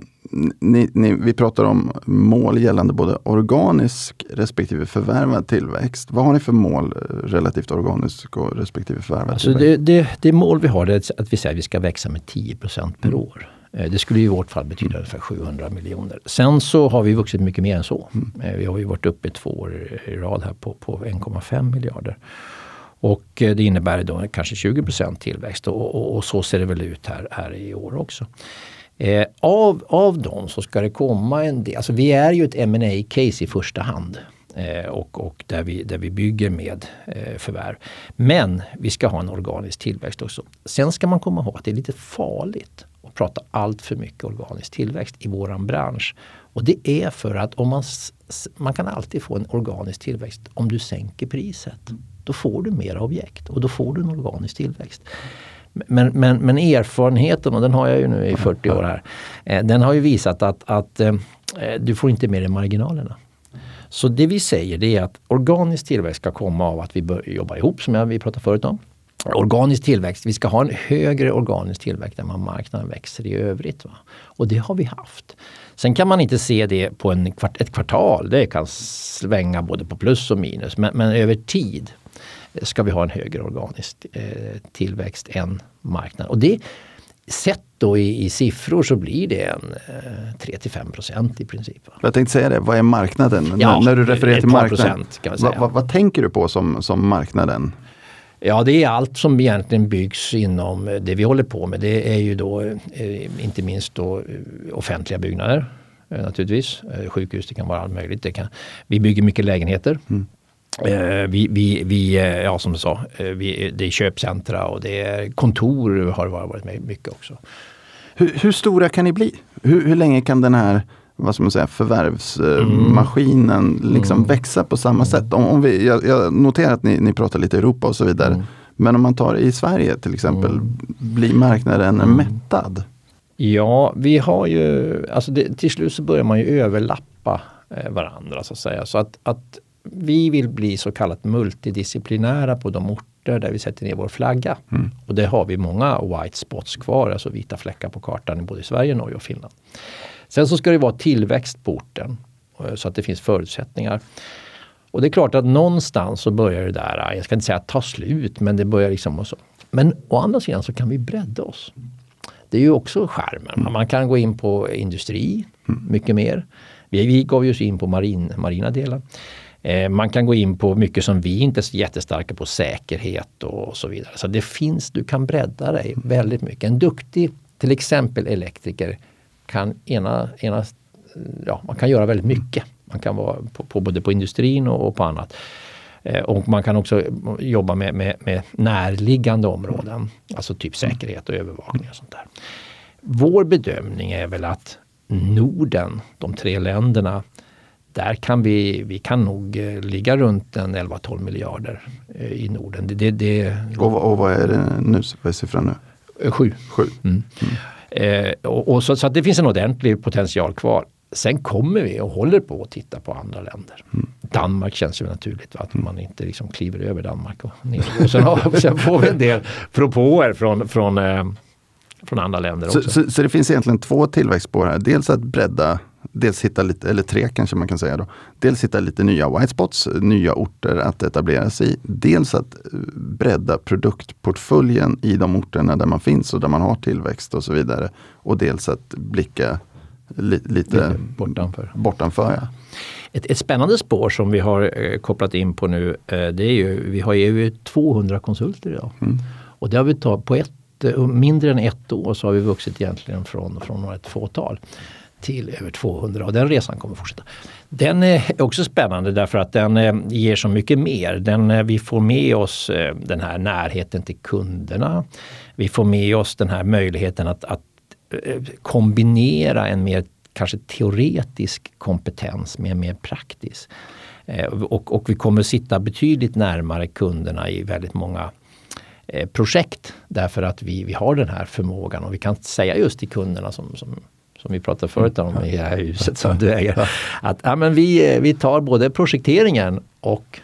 ni, ni, vi pratar om mål gällande både organisk respektive förvärvad tillväxt. Vad har ni för mål eh, relativt organisk och respektive förvärvad alltså tillväxt? Det, det, det, mål vi har är att vi säger att vi ska växa med 10% per mm. år. Eh, det skulle i vårt fall betyda mm. ungefär 700 miljoner. Sen så har vi vuxit mycket mer än så. Mm. Eh, vi har ju varit uppe två år i rad här på, på 1,5 miljarder. Och det innebär då kanske 20% tillväxt och, och, och, så ser det väl ut här, här i år också. Eh, av, av dem så ska det komma en del, alltså vi är ju ett ma case i första hand. Eh, och, och där, vi, där vi bygger med eh, förvärv. Men vi ska ha en organisk tillväxt också. Sen ska man komma ihåg att det är lite farligt att prata allt för mycket organisk tillväxt i våran bransch. Och det är för att om man, man kan alltid få en organisk tillväxt om du sänker priset. Då får du mer objekt och då får du en organisk tillväxt. Men, men, men, erfarenheten, och den har jag ju nu i 40 år här, eh, den har ju visat att, att eh, du får inte mer än marginalerna. Så det vi säger det är att organisk tillväxt ska komma av att vi bör jobba ihop som jag, vi pratade förut om. Organisk tillväxt, vi ska ha en högre organisk tillväxt än vad marknaden växer i övrigt. Va? Och det har vi haft. Sen kan man inte se det på en kvart, ett kvartal, det kan svänga både på plus och minus. Men, men över tid ska vi ha en högre organisk eh, tillväxt än marknaden. Och det, sett då i, i siffror så blir det en eh, 3 5 procent i princip. Jag tänkte säga det, vad är marknaden? Ja, när, du refererar till marknaden, vad, vad, vad, tänker du på som, som marknaden? Ja, det är allt som egentligen byggs inom det vi håller på med. Det är ju då eh, inte minst då eh, offentliga byggnader eh, naturligtvis. Eh, sjukhus, det kan vara allt möjligt. Det kan, vi bygger mycket lägenheter. Mm. Eh, vi, vi, vi, eh, ja som du sa, eh, vi, det är köpcentra och det är kontor har varit med mycket också. Hur, hur stora kan ni bli? Hur, hur, länge kan den här vad ska man säga, förvärvsmaskinen mm. liksom mm. växa på samma sätt? Om, om vi, jag, jag noterar att ni, ni pratar lite Europa och så vidare. Mm. Men om man tar i Sverige till exempel, mm. blir marknaden mm. mättad? Ja, vi har ju, alltså det, till slut så börjar man ju överlappa varandra så att säga. Så att, att vi vill bli så kallat multidisciplinära på de orter där vi sätter ner vår flagga. Mm. Och det har vi många white spots kvar, alltså vita fläckar på kartan i både Sverige, Norge och Finland. Sen så ska det vara tillväxt på orten eh, så att det finns förutsättningar. Och det är klart att någonstans så börjar det där, jag ska inte säga ta slut, men det börjar liksom och så. Men å andra sidan så kan vi bredda oss. Det är ju också skärmen. Man kan gå in på industri mycket mer. Vi, vi gav oss in på marin, marina delar. Eh, man kan gå in på mycket som vi inte är så jättestarka på, säkerhet och så vidare. Så det finns, du kan bredda dig väldigt mycket. En duktig, till exempel elektriker, kan ena, ena eh, ja, man kan göra väldigt mycket. Man kan vara på, på både på industrin och, och på annat. Eh, och man kan också jobba med, med, med, närliggande områden, alltså typ säkerhet och övervakning och sånt där. Vår bedömning är väl att Norden, de tre länderna, där kan vi, vi kan nog eh, ligga runt en 11-12 miljarder eh, i Norden. Det, det, det, och, och vad är det nu? Vad är siffran nu? Sju. Sju. Mm. Mm. Eh, och, och så, så det finns en ordentlig potential kvar. Sen kommer vi och håller på att titta på andra länder. Mm. Danmark känns ju naturligt, va? att man inte liksom kliver över Danmark och ner. Och sen, har, sen får vi en del propåer från, från, eh, från andra länder också. Så, så, så, det finns egentligen två tillväxtspår här. Dels att bredda, dels hitta lite, eller tre kanske man kan säga då. Dels hitta lite nya white spots, nya orter att etablera sig i. Dels att eh, bredda produktportföljen i de orterna där man finns och där man har tillväxt och så vidare. Och dels att blicka li, lite, lite bortanför. bortanför ja. ett, ett, spännande spår som vi har eh, kopplat in på nu eh, det är ju, vi har ju 200 konsulter idag. Mm. Och det har vi tagit på ett, mindre än ett år så har vi vuxit egentligen från, från ett fåtal till över 200 och den resan kommer fortsätta. Den eh, är också spännande därför att den eh, ger så mycket mer. Den, eh, vi får med oss den här närheten till kunderna. Vi får med oss den här möjligheten att, att kombinera en mer kanske teoretisk kompetens med en mer praktisk. Och, och, vi kommer sitta betydligt närmare kunderna i väldigt många projekt därför att vi, vi har den här förmågan och vi kan säga just till kunderna som, som, som vi pratade förut om i det här huset som du äger. Att ja, men vi, vi tar både projekteringen och,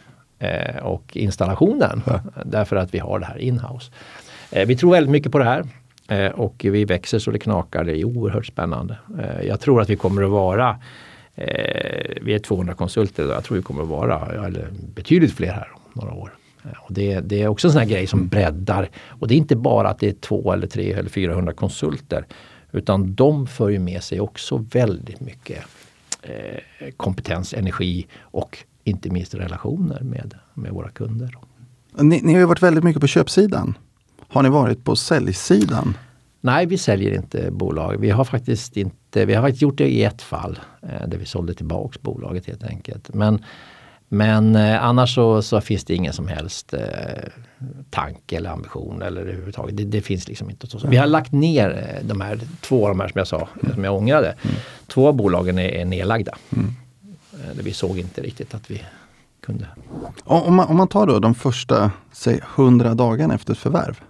och installationen därför att vi har det här inhouse. vi tror väldigt mycket på det här. Eh, och vi växer så det knakar. Det är oerhört spännande. Eh, jag tror att vi kommer att vara eh, vi är 200 konsulter och jag tror vi kommer att vara eller betydligt fler här om några år. Och det, det, är också en sån här grej som breddar. Och det är inte bara att det är två eller tre eller 400 konsulter. Utan de för ju med sig också väldigt mycket eh, kompetens, energi och inte minst relationer med, med våra kunder. Ni, ni har ju varit väldigt mycket på köpsidan. Har ni varit på säljsidan? Nej, vi säljer inte bolag. Vi har faktiskt inte, vi har faktiskt gjort det i ett fall eh, där vi sålde tillbaks bolaget helt enkelt. Men, men eh, annars så, så, finns det ingen som helst eh, tanke eller ambition eller överhuvudtaget. Det, det finns liksom inte. Så. Vi har lagt ner eh, de här två av de här som jag sa, mm. som jag ångrade. Mm. Två av bolagen är, är nedlagda. Mm. Eh, vi såg inte riktigt att vi kunde. Om man, om man tar då de första, säg 100 dagarna efter ett förvärv.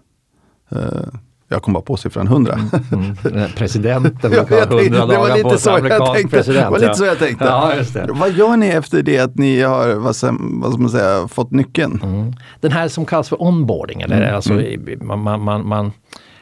Eh, jag kom bara på siffran 100. Mm, mm. Presidenten brukar ha 100 dagar på sig, amerikansk president. Det var lite så jag tänkte. Ja, Vad gör ni efter det att ni har vad, ska man säga, fått nyckeln? Mm. Den här som kallas för onboarding, eller mm. alltså, mm. man, man, man, man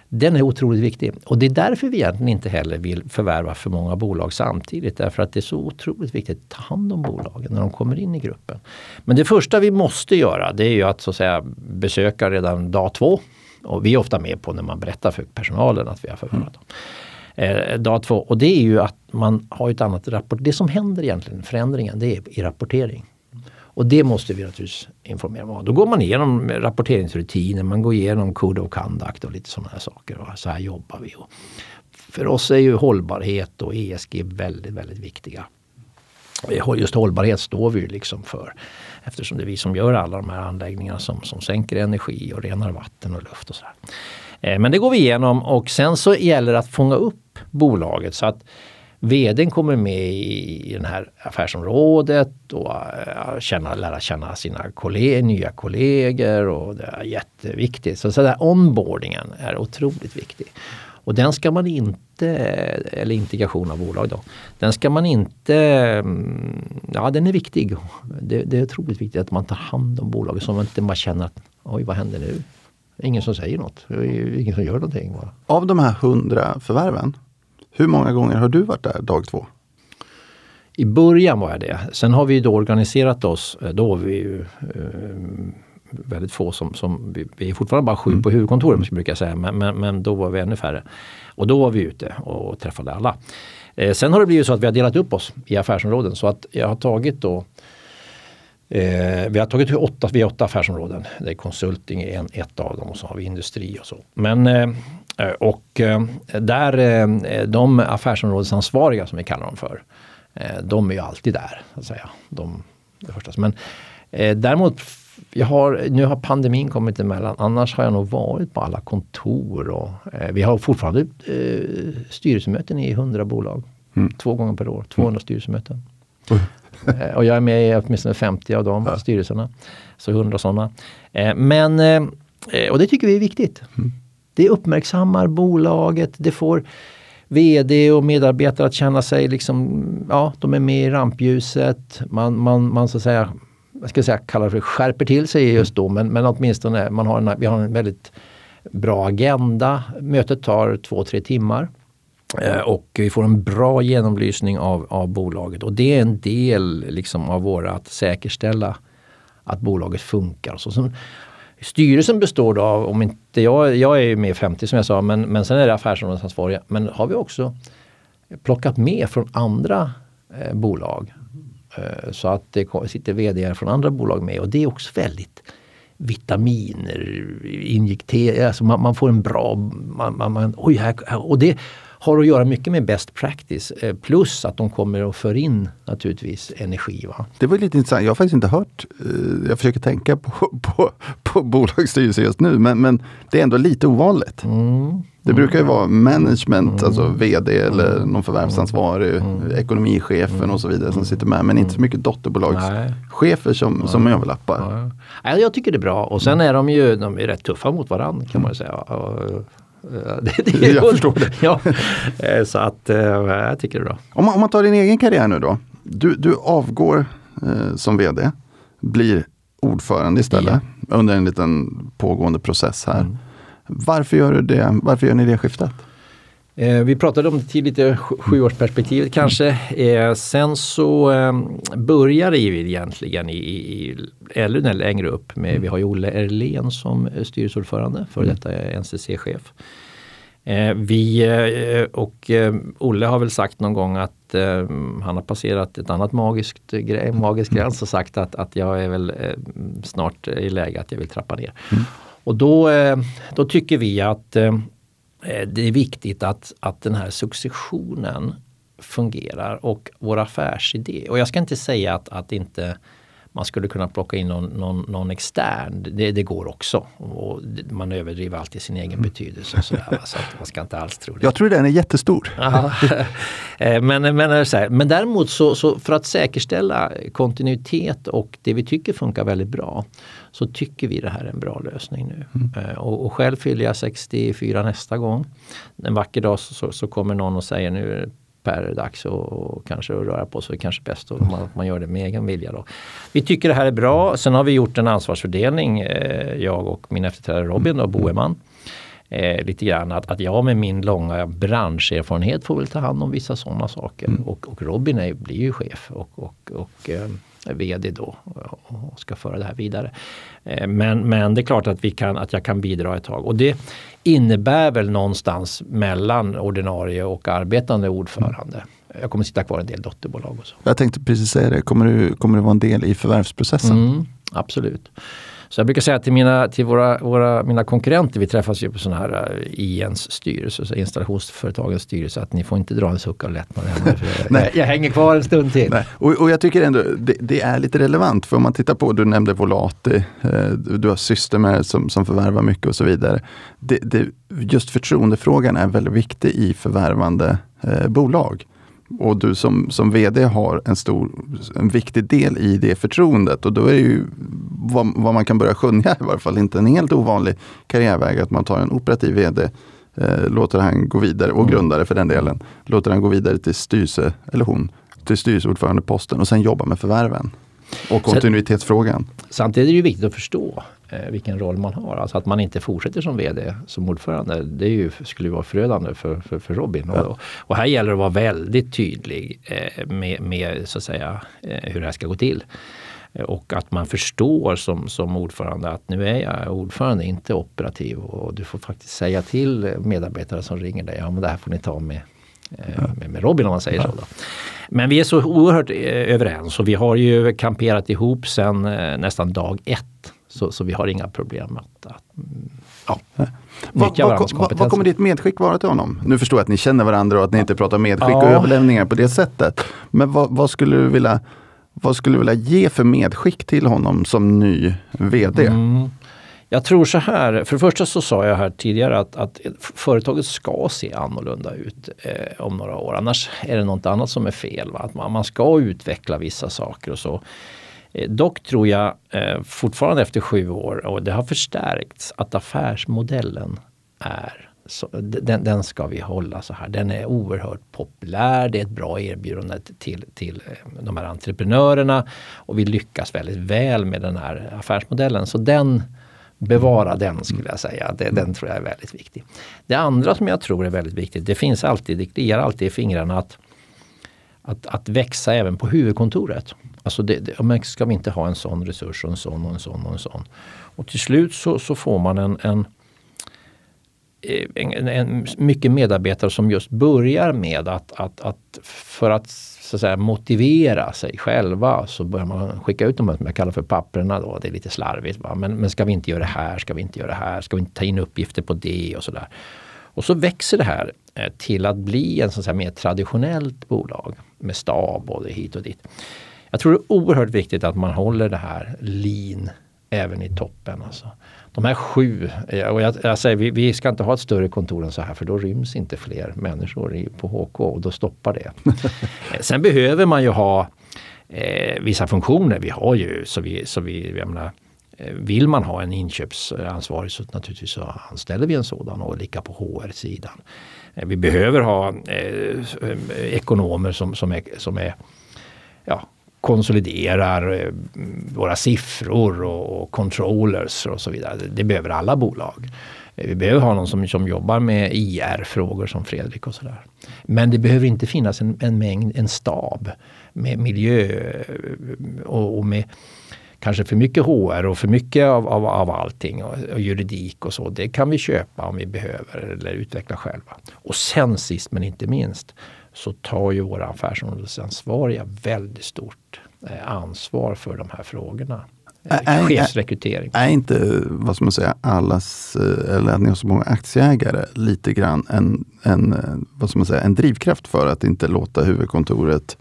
den är otroligt viktig. Och det är därför vi egentligen inte heller vill förvärva för många bolag samtidigt. Därför att det är så otroligt viktigt att ta hand om bolagen när de kommer in i gruppen. Men det första vi måste göra det är ju att, så att säga, besöka redan dag två och vi är ofta med på när man berättar för personalen att vi har förvarat dem. Eh, dag två, och det är ju att man har ett annat rapport. Det som händer egentligen, förändringen, det är i rapportering. Och det måste vi naturligtvis informera om. Då går man igenom rapporteringsrutiner, man går igenom Code of Conduct och lite sådana här saker. Och så här jobbar vi. Och för oss är ju hållbarhet och ESG väldigt, väldigt viktiga. Eh, just hållbarhet står vi ju liksom för. Eftersom det är vi som gör alla de här anläggningarna som, som sänker energi och renar vatten och luft och sådär. Eh, men det går vi igenom och sen så gäller det att fånga upp bolaget så att VDn kommer med i, det här affärsområdet och eh, känna, lära känna sina kollegor, nya kollegor och det är jätteviktigt. Så, så där onboardingen är otroligt viktig. Och den ska man inte, eller integration av bolag då, den ska man inte, mm, ja den är viktig. Det, det är otroligt viktigt att man tar hand om bolaget så man inte bara känner att oj vad händer nu? Ingen som säger något, ingen som gör någonting. Bara. Av de här hundra förvärven, hur många gånger har du varit där dag två? I början var jag det. Sen har vi då organiserat oss. Då var vi ju eh, väldigt få som, som vi, vi, är fortfarande bara sju mm. på huvudkontoret, brukar jag säga, men, men, men, då var vi ännu färre. Och då var vi ute och träffade alla. Eh, sen har det blivit så att vi har delat upp oss i affärsområden så att jag har tagit då Eh, vi har tagit åtta, vi har åtta affärsområden. Det är konsulting en, ett av dem och så har vi industri och så. Men eh, och eh, där eh, de affärsområdesansvariga som vi kallar dem för. Eh, de är ju alltid där. Så att säga. De, det första. Men eh, däremot jag har, nu har pandemin kommit emellan. Annars har jag nog varit på alla kontor. Och, eh, vi har fortfarande eh, styrelsemöten i 100 bolag. Mm. Två gånger per år. 200 mm. styrelsemöten. Eh, och jag är med i åtminstone 50 av de ja. styrelserna. Så 100 sådana. Eh, men, eh, och det tycker vi är viktigt. Mm. Det uppmärksammar bolaget. Det får VD och medarbetare att känna sig liksom, ja, de är med i rampljuset. Man, man, man så att säga, jag ska säga, kallar för skärper till sig just då, men, men åtminstone man har en, vi har en väldigt bra agenda. Mötet tar två, tre timmar. Eh, och vi får en bra genomlysning av, av bolaget och det är en del liksom av våra att säkerställa att bolaget funkar. Så, som, styrelsen består då av, om inte jag, jag är med 50 som jag sa, men, men sen är det affärsområdesansvariga. Men har vi också plockat med från andra eh, bolag. Eh, så att det sitter vd från andra bolag med. Och det är också väldigt vitaminer, injekterat, alltså man, man, får en bra, man, man, man oj, här, och det har att göra mycket med best practice. Eh, plus att de kommer att föra in naturligtvis energi. Va? Det var lite intressant. Jag har faktiskt inte hört, eh, jag försöker tänka på, på, på bolagsstyrelse just nu, men, men det är ändå lite ovanligt. Mm. Det brukar ju vara management, mm. alltså vd eller mm. någon förvärvsansvarig, mm. ekonomichefen och så vidare som sitter med. Men inte så mycket dotterbolagschefer som, som överlappar. Ja. Jag tycker det är bra och sen är de ju de är rätt tuffa mot varandra kan man säga. Det, det jag förstår det. Ja. Eh, så att eh, jag tycker det är bra. Om man, om man tar din egen karriär nu då. Du, du avgår eh, som VD, blir ordförande istället ja. under en liten pågående process här. Mm. Varför gör du det? Varför gör ni det skiftet? Eh, vi pratade om det tidigt, sjuårsperspektivet kanske. Eh, sen så eh, börjar det ju egentligen i, i eller längre upp med, mm. vi har ju Olle Erlén som styrelseordförande, för mm. detta NCC-chef. Eh, vi eh, och eh, Olle har väl sagt någon gång att han har passerat ett annat magiskt grej, magisk mm. gräns och sagt att, att jag är väl snart i läge att jag vill trappa ner. Mm. Och då, då tycker vi att det är viktigt att, att den här successionen fungerar och vår affärsidé. Och jag ska inte säga att, att inte man skulle kunna plocka in någon, någon, någon extern. Det, det, går också. Och man överdriver alltid sin egen mm. betydelse. Så, där, så man ska inte alls tro det. Jag tror den är jättestor. Eh, men, men, så här, men däremot så, så, för att säkerställa kontinuitet och det vi tycker funkar väldigt bra så tycker vi det här är en bra lösning nu. Mm. Eh, och, och, själv fyller jag 64 nästa gång. En vacker dag så, så kommer någon och säger nu per dags och, kanske att röra på sig. Kanske bäst att man, man gör det med egen vilja. Då. Vi tycker det här är bra. Sen har vi gjort en ansvarsfördelning, eh, jag och min efterträdare Robin då, Boeman. Eh, lite grann att, att jag med min långa branscherfarenhet får väl ta hand om vissa sådana saker. Mm. Och, och, Robin är, blir ju chef och, och, och eh, VD då och ska föra det här vidare. Eh, men, men det är klart att, vi kan, att jag kan bidra ett tag. Och det innebär väl någonstans mellan ordinarie och arbetande ordförande. Jag kommer sitta kvar en del dotterbolag och så. Jag tänkte precis säga det, kommer du, kommer du vara en del i förvärvsprocessen? Mm, absolut. Så jag brukar säga till, mina, till våra, våra, mina konkurrenter, vi träffas ju på sådana här uh, INs styrelse, så installationsföretagens styrelse, att ni får inte dra en suck av lättnad. Nej. Jag hänger kvar en stund till. Och, och, jag tycker ändå det, det, är lite relevant, för om man tittar på, du nämnde Volati, eh, du har Systemer som, som förvärvar mycket och så vidare. Det, det, just förtroendefrågan är väldigt viktig i förvärvande eh, bolag och du som, som VD har en stor, en viktig del i det förtroendet. Och då är det ju vad, vad man kan börja skönja, i varje fall inte en helt ovanlig karriärväg, att man tar en operativ VD eh, låter han gå vidare, och Mm. grundare för den delen, låter han gå vidare till styrelse, eller hon, till styrelseordförandeposten och sen jobba med förvärven. Och kontinuitetsfrågan. Samtidigt är det ju viktigt att förstå eh, vilken roll man har. Alltså att man inte fortsätter som VD, som ordförande. Det är ju, skulle vara förödande för, för, för Robin. Ja. Och, och här gäller det att vara väldigt tydlig eh, med, med så att säga, eh, hur det här ska gå till. Eh, Och att man förstår som, som ordförande att nu är jag ordförande, inte operativ. Och du får faktiskt säga till medarbetare som ringer dig, ja men det här får ni ta med med, med Robin om man säger så. Då. Men vi är så oerhört eh, överens och vi har ju kamperat ihop sedan eh, nästan dag ett. Så, så vi har inga problem att, att ja, Vad, nyttja vad, varandras vad, vad kompetenser. kommer ditt medskick vara till honom? Nu förstår jag att ni känner varandra och att ni inte pratar medskick och Ja. överlämningar på det sättet. Men vad, vad, skulle du vilja, vad skulle du vilja ge för medskick till honom som ny VD? Mm. Jag tror så här, för det första så sa jag här tidigare att, att företaget ska se annorlunda ut eh, om några år. Annars är det något annat som är fel. Va? Att man, man ska utveckla vissa saker och så. Eh, dock tror jag eh, fortfarande efter sju år, och det har förstärkts, att affärsmodellen är så, den, den ska vi hålla så här. Den är oerhört populär. Det är ett bra erbjudande till, till eh, de här entreprenörerna och vi lyckas väldigt väl med den här affärsmodellen. Så den Bevara den skulle jag säga. Det, den tror jag är väldigt viktig. Det andra som jag tror är väldigt viktigt, det finns alltid, det kliar alltid i fingrarna att, att, att växa även på huvudkontoret. Alltså det, det, ska vi inte ha en sån resurs och en sån och en sån och en sån. Och till slut så, så får man en, en en, en, en, mycket medarbetare som just börjar med att, att, att för att, så att säga, motivera sig själva så börjar man skicka ut de här som jag kallar för papperna. Då. Det är lite slarvigt. Va? Men, men ska vi inte göra det här? Ska vi inte göra det här? Ska vi inte ta in uppgifter på det och sådär. Och så växer det här eh, till att bli en så att säga, mer traditionellt bolag med stab både hit och dit. Jag tror det är oerhört viktigt att man håller det här lean även i toppen. Alltså. De här sju, och jag, jag säger vi, vi, ska inte ha ett större kontor än så här för då ryms inte fler människor i, på HK och då stoppar det. Sen behöver man ju ha eh, vissa funktioner. Vi har ju så vi, så vi jag menar, vill man ha en inköpsansvarig så naturligtvis så anställer vi en sådan och lika på HR-sidan. Vi behöver ha eh, ekonomer som, som är, som är ja, konsoliderar eh, våra siffror och, och controllers och så vidare. Det behöver alla bolag. Eh, vi behöver ha någon som, som jobbar med IR-frågor som Fredrik och sådär. Men det behöver inte finnas en, en mängd, en stab med miljö eh, och, och med kanske för mycket HR och för mycket av, av, av allting och, och juridik och så. Det kan vi köpa om vi behöver eller utveckla själva. Och sen sist men inte minst så tar ju våra affärsområdesansvariga väldigt stort eh, ansvar för de här frågorna. Är- Chefsrekrytering. Är inte, vad ska man säga, allas, eh, eller att ni har så många aktieägare, lite grann en, en, eh, vad ska man säga, en drivkraft för att inte låta huvudkontoret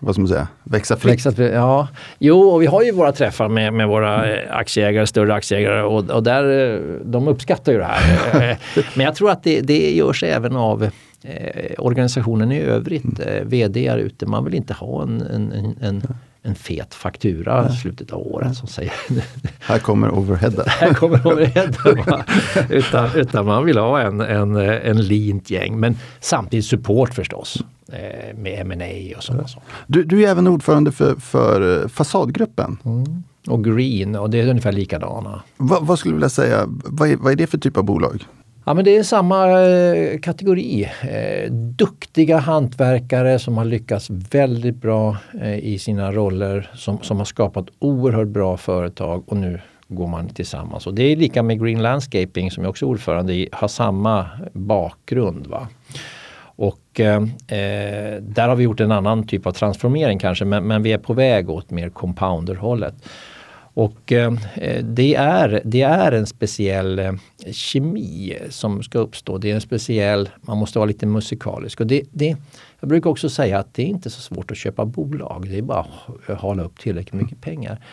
vad ska man säga, växa fritt? Växa, ja. Jo, och vi har ju våra träffar med, med våra eh, aktieägare, större aktieägare och, och där, eh, de uppskattar ju det här. Eh, Men jag tror att det, det görs även av eh, organisationen i övrigt, eh, vd är ute. Man vill inte ha en, en, en, en, en fet faktura i slutet av året som säger Här kommer overheaden. här kommer overheaden. utan, utan man vill ha en, en, en leant gäng. Men samtidigt support förstås eh, med M&A och sådana saker. Du, du är även ordförande för, för eh, Fasadgruppen. Och green och det är ungefär likadana. Va, vad skulle du vilja säga, vad är, vad är det för typ av bolag? Ja men det är samma eh, kategori. Eh, duktiga hantverkare som har lyckats väldigt bra eh, i sina roller. Som, som har skapat oerhört bra företag och nu går man tillsammans. Och det är lika med Green Landscaping som jag också är ordförande i. Har samma bakgrund. Va? Och eh, eh, där har vi gjort en annan typ av transformering kanske men, men vi är på väg åt mer compounder-hållet. Och eh, det, är, det är en speciell eh, kemi som ska uppstå. Det är en speciell, man måste vara lite musikalisk. Och det, det, jag brukar också säga att det är inte så svårt att köpa bolag. Det är bara att hala upp tillräckligt mycket pengar.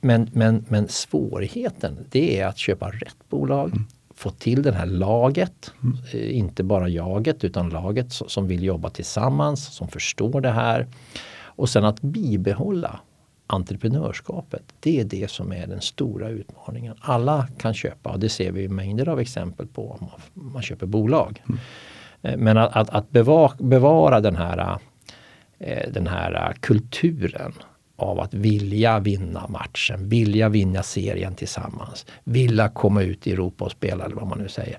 Men, men, men svårigheten det är att köpa rätt bolag. Få till det här laget. Eh, Inte bara jaget utan laget som vill jobba tillsammans, som förstår det här. Och sen att bibehålla entreprenörskapet. Det är det som är den stora utmaningen. Alla kan köpa och det ser vi mängder av exempel på om man, man köper bolag. Mm. Men att, att, att bevara, bevara den här, eh, den här kulturen av att vilja vinna matchen, vilja vinna serien tillsammans, vilja komma ut i Europa och spela eller vad man nu säger.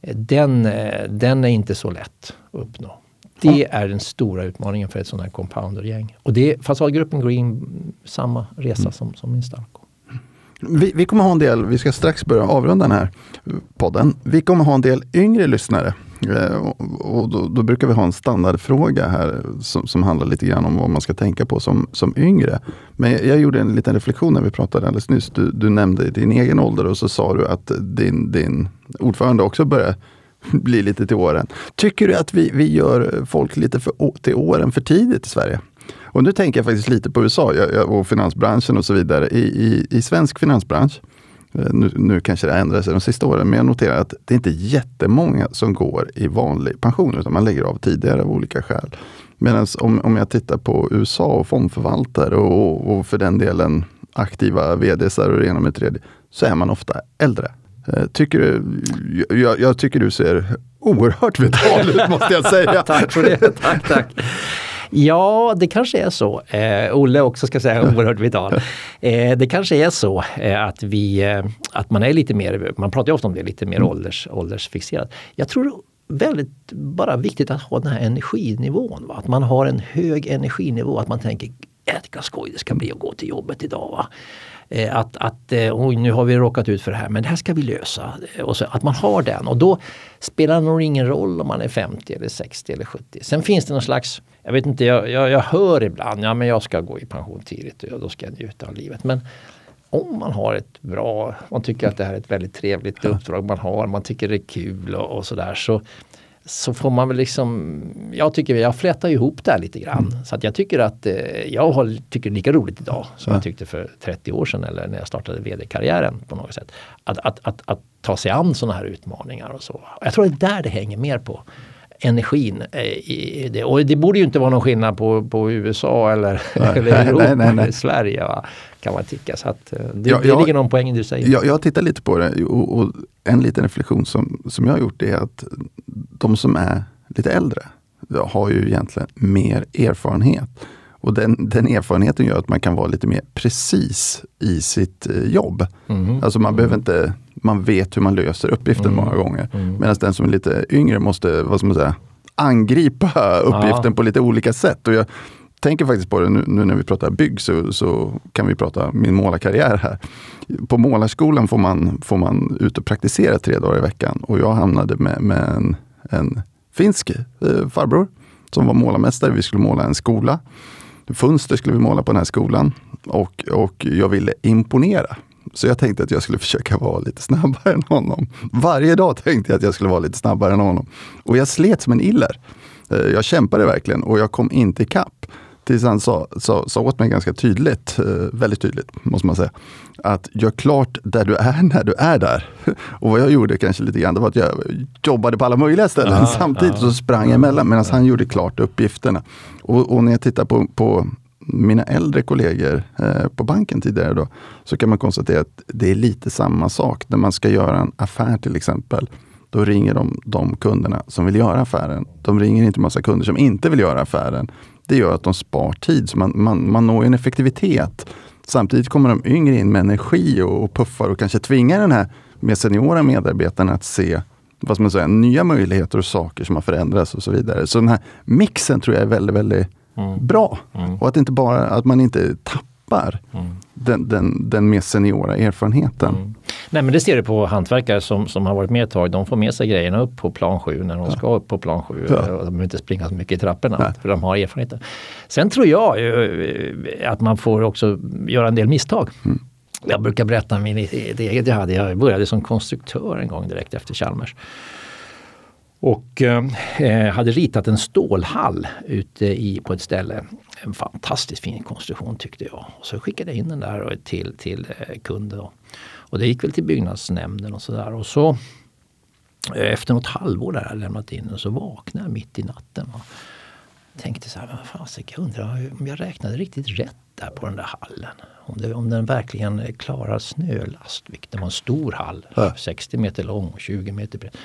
Den, den är inte så lätt att uppnå. Det är den stora utmaningen för ett sånt här compounder-gäng. Och det fasadgruppen Green, samma resa mm. som, som Instalco. Vi, vi, kommer ha en del, vi ska strax börja avrunda den här podden. Vi kommer ha en del yngre lyssnare. Eh, och då, då, brukar vi ha en standardfråga här som, som, handlar lite grann om vad man ska tänka på som, som yngre. Men jag, jag gjorde en liten reflektion när vi pratade alldeles nyss. Du, du nämnde din egen ålder och så sa du att din, din ordförande också börjar bli lite till åren. Tycker du att vi, vi gör folk lite för, till åren för tidigt i Sverige? Och nu tänker jag faktiskt lite på USA och finansbranschen och så vidare. I, i, i svensk finansbransch, eh, nu, nu kanske det ändrar sig de sista åren, men jag noterar att det är inte jättemånga som går i vanlig pension, utan man lägger av tidigare av olika skäl. Medan om, om jag tittar på USA och fondförvaltare och, och för den delen aktiva vds och det ena med tredje, så är man ofta äldre. Eh, tycker jag, jag, tycker du ser oerhört vital ut måste jag säga. tack för det. Tack, tack. Ja, det kanske är så. Eh, Olle också ska säga oerhört vital. Eh, det kanske är så eh, att, vi, eh, att man är lite mer, man pratar ju ofta om det, lite mer mm. ålders, åldersfixerad. Jag tror väldigt bara viktigt att ha den här energinivån. Va? Att man har en hög energinivå, att man tänker jäkla skoj det ska bli att gå till jobbet idag. Va? Eh, att, att eh, oj, nu har vi råkat ut för det här men det här ska vi lösa. Och så, att man har den och då spelar det nog ingen roll om man är 50 eller 60 eller 70. Sen finns det någon slags, jag vet inte, jag, jag, jag hör ibland, ja men jag ska gå i pension tidigt och då ska jag njuta av livet. Men om man har ett bra, man tycker att det här är ett väldigt trevligt uppdrag man har, man tycker det är kul och, och sådär så så får man väl liksom, jag tycker jag flätar ihop det här lite grann. Mm. Så att jag tycker att eh, jag har, tycker lika roligt idag som ja. jag tyckte för 30 år sedan eller när jag startade vd-karriären på något sätt. Att, att, att, att ta sig an sådana här utmaningar och så. Jag tror det är där det hänger mer på energin. Eh, i det. Och det borde ju inte vara någon skillnad på, på USA eller, eller Europa nej, nej, nej. eller Sverige. Va? Kan man tycka. Så att, eh, det, ja, det ligger någon poäng i det du säger. Jag, jag tittar lite på det och, och, en liten reflektion som, som jag har gjort är att de som är lite äldre har ju egentligen mer erfarenhet. Och den, den, erfarenheten gör att man kan vara lite mer precis i sitt eh, jobb. Mm. Alltså man behöver inte, man vet hur man löser uppgiften mm. många gånger. Mm. Medan den som är lite yngre måste, vad ska man säga, angripa uppgiften ja. på lite olika sätt. Och jag tänker faktiskt på det nu, nu när vi pratar bygg så, så, kan vi prata min målarkarriär här. På målarskolan får man, får man ut och praktisera tre dagar i veckan och jag hamnade med, med en, en finsk eh, farbror som var målarmästare. Vi skulle måla en skola. Fönster skulle vi måla på den här skolan och, och jag ville imponera. Så jag tänkte att jag skulle försöka vara lite snabbare än honom. Varje dag tänkte jag att jag skulle vara lite snabbare än honom. Och jag slet som en iller. Eh, jag kämpade verkligen och jag kom inte ikapp. Tills han sa, sa, sa åt mig ganska tydligt, eh, väldigt tydligt måste man säga, att gör klart där du är när du är där. Och vad jag gjorde kanske lite grann, det var att jag jobbade på alla möjliga ställen ja, samtidigt ja. så sprang jag emellan medan han gjorde klart uppgifterna. Och, och när jag tittar på, på mina äldre kollegor eh, på banken tidigare då, så kan man konstatera att det är lite samma sak. När man ska göra en affär till exempel, då ringer de de kunderna som vill göra affären. De ringer inte massa kunder som inte vill göra affären. Det gör att de spar tid, så man, man, man når en effektivitet. Samtidigt kommer de yngre in med energi och, och puffar och kanske tvingar den här mer seniora medarbetaren att se vad ska man säga, nya möjligheter och saker som har förändrats och så vidare. Så den här mixen tror jag är väldigt, väldigt mm. bra. Mm. Och att, inte bara, att man inte tappar mm. Den, den, den mer seniora erfarenheten. Mm. Nej men det ser du på hantverkare som, som har varit med ett tag. De får med sig grejerna upp på plan 7 när de ja. ska upp på plan 7. Ja. De behöver inte springa så mycket i trapporna Nej. för de har erfarenheten. Sen tror jag eh, att man får också göra en del misstag. Mm. Jag brukar berätta min eget jag hade. Jag började som konstruktör en gång direkt efter Chalmers. Och eh, hade ritat en stålhall ute i, på ett ställe. En fantastiskt fin konstruktion tyckte jag. Och så skickade jag in den där till, till eh, kunden. Och det gick väl till byggnadsnämnden och sådär. Och så eh, efter något halvår där jag lämnat in den så vaknade jag mitt i natten. Och tänkte så här, vad fasiken, undrar om jag räknade riktigt rätt där på den där hallen. Om, det, om den verkligen klarar snölast, vilket det var en stor hall. Ja. 60 meter lång och 20 meter bred.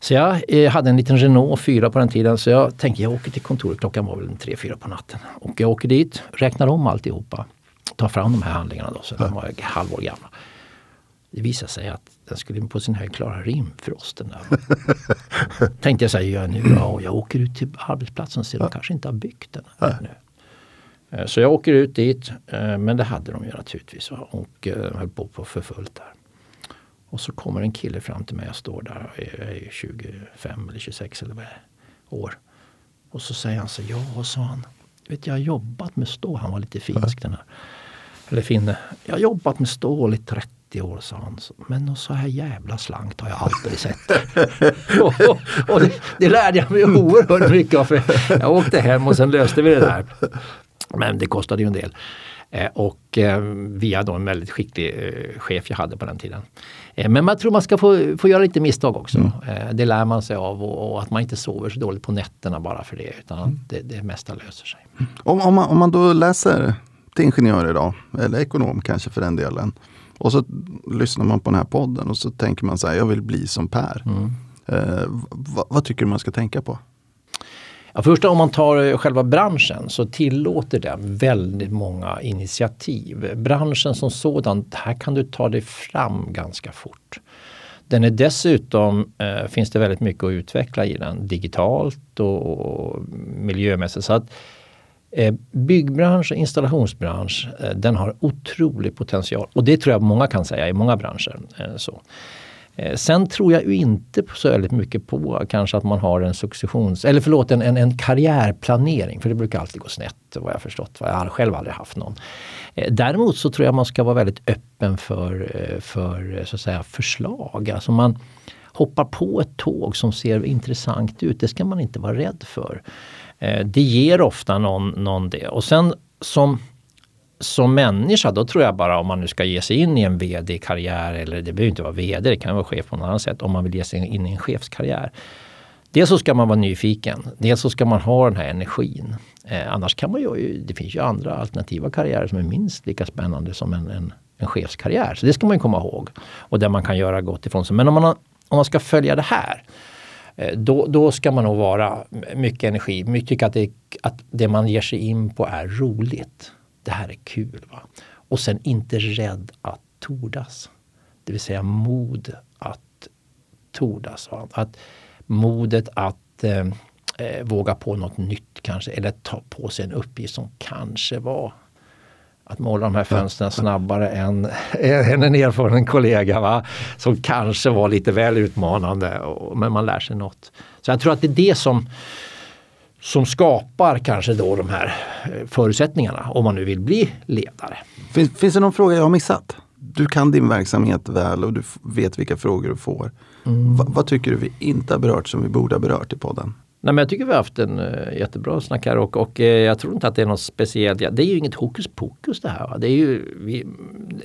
Så jag eh, hade en liten Renault 4 på den tiden så jag tänkte jag åker till kontoret, klockan var väl 3-4 på natten. Och jag åker dit, räknar om alltihopa. Tar fram de här handlingarna då, så ja. de var halvår gamla. Det visade sig att den skulle på sin höjd klara rimfrosten. Där. Tänkte jag säga nu, ja, jag åker ut till arbetsplatsen och ser de kanske inte har byggt den. Ja. Eh, så jag åker ut dit, eh, men det hade de ju naturligtvis och höll på för fullt där. Och så kommer en kille fram till mig, jag står där, jag är 25 eller 26 eller vad år. Och så säger han så ja, sa han, vet jag har jobbat med stål, han var lite finsk den här. Eller finne. Jag har jobbat med stål i 30 30 år sa han. Men någon så här jävla slankt har jag aldrig sett. och, och det, det, lärde jag mig oerhört mycket av. Jag åkte hem och sen löste vi det där. Men det kostade ju en del. Eh, och eh, via då en väldigt skicklig eh, chef jag hade på den tiden. Men man tror man ska få, få göra lite misstag också. Mm. Det lär man sig av och, och, att man inte sover så dåligt på nätterna bara för det. Utan mm. det, det mesta löser sig. Om, om, man, om man då läser till ingenjör idag, eller ekonom kanske för den delen. Och så lyssnar man på den här podden och så tänker man så här, jag vill bli som Per. Mm. Eh, vad, vad, tycker du man ska tänka på? Ja, först om man tar eh, själva branschen så tillåter den väldigt många initiativ. Branschen som sådan, här kan du ta dig fram ganska fort. Den är dessutom, eh, finns det väldigt mycket att utveckla i den digitalt och, och miljömässigt. Så att Eh, byggbransch och installationsbransch, eh, den har otrolig potential. Och det tror jag många kan säga i många branscher. Eh, så. Eh, sen tror jag ju inte så väldigt mycket på kanske att man har en successions, eller förlåt en, en, en karriärplanering. För det brukar alltid gå snett vad jag förstått. Jag har själv aldrig haft någon. Eh, däremot så tror jag man ska vara väldigt öppen för, eh, för så att säga, förslag. Alltså man hoppar på ett tåg som ser intressant ut. Det ska man inte vara rädd för. Det ger ofta någon, någon det. Och sen som, som människa, då tror jag bara om man nu ska ge sig in i en vd-karriär eller det behöver inte vara vd, det kan vara chef på något annat sätt. Om man vill ge sig in i en chefskarriär. Dels så ska man vara nyfiken, dels så ska man ha den här energin. Eh, annars kan man ju, det finns ju andra alternativa karriärer som är minst lika spännande som en, en, en chefskarriär. Så det ska man komma ihåg. Och där man kan göra gott ifrån sig. Men om man, om man ska följa det här Eh, då, då ska man nog vara mycket energi, tycka att det, att det man ger sig in på är roligt. Det här är kul. Va? Och sen inte rädd att tordas. Det vill säga mod att tordas. Va? Att modet att eh, eh, våga på något nytt kanske eller ta på sig en uppgift som kanske var att måla de här fönstren snabbare än, än en erfaren kollega. Va? Som kanske var lite väl utmanande men man lär sig något. Så jag tror att det är det som, som skapar kanske då de här eh, förutsättningarna om man nu vill bli ledare. Finns, finns det någon fråga jag har missat? Du kan din verksamhet väl och du vet vilka frågor du får. Mm. Va, vad tycker du vi inte har berört som vi borde ha berört i podden? Nej, men jag tycker vi har haft en uh, jättebra snack här och, och uh, jag tror inte att det är något speciellt. Ja, det är ju inget hokus pokus det här. Va? Det är ju, vi,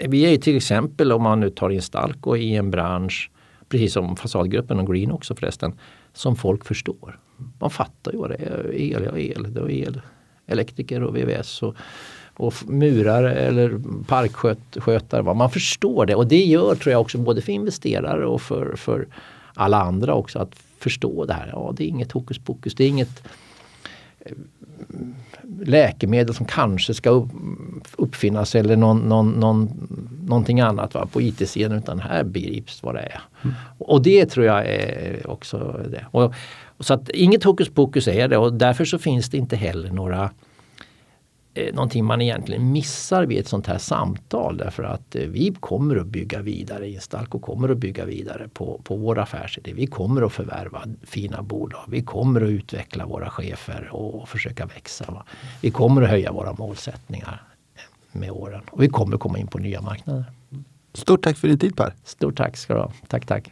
vi är ju till exempel om man nu tar in Stalco i en bransch, precis som fasadgruppen och Green också förresten, som folk förstår. Man fattar ju vad det är. El, ja el, det är el. Elektriker och VVS och, och murare eller parkskötare. Man förstår det och det gör tror jag också både för investerare och för, för alla andra också att förstå det här. Ja, det är inget hokus pokus. Det är inget läkemedel som kanske ska uppfinnas eller någon, någon, någon, någonting annat va, på IT-sidan utan här begrips vad det är. Mm. Och det tror jag är också det. Och, så att inget hokus pokus är det och därför så finns det inte heller några eh, någonting man egentligen missar vid ett sånt här samtal därför att eh, vi kommer att bygga vidare, Instalco kommer att bygga vidare på, på vår affärsidé. Vi kommer att förvärva fina bolag. Vi kommer att utveckla våra chefer och försöka växa. Va? Vi kommer att höja våra målsättningar med åren och vi kommer komma in på nya marknader. Stort tack för din tid Per! Stort tack ska du ha. Tack, tack!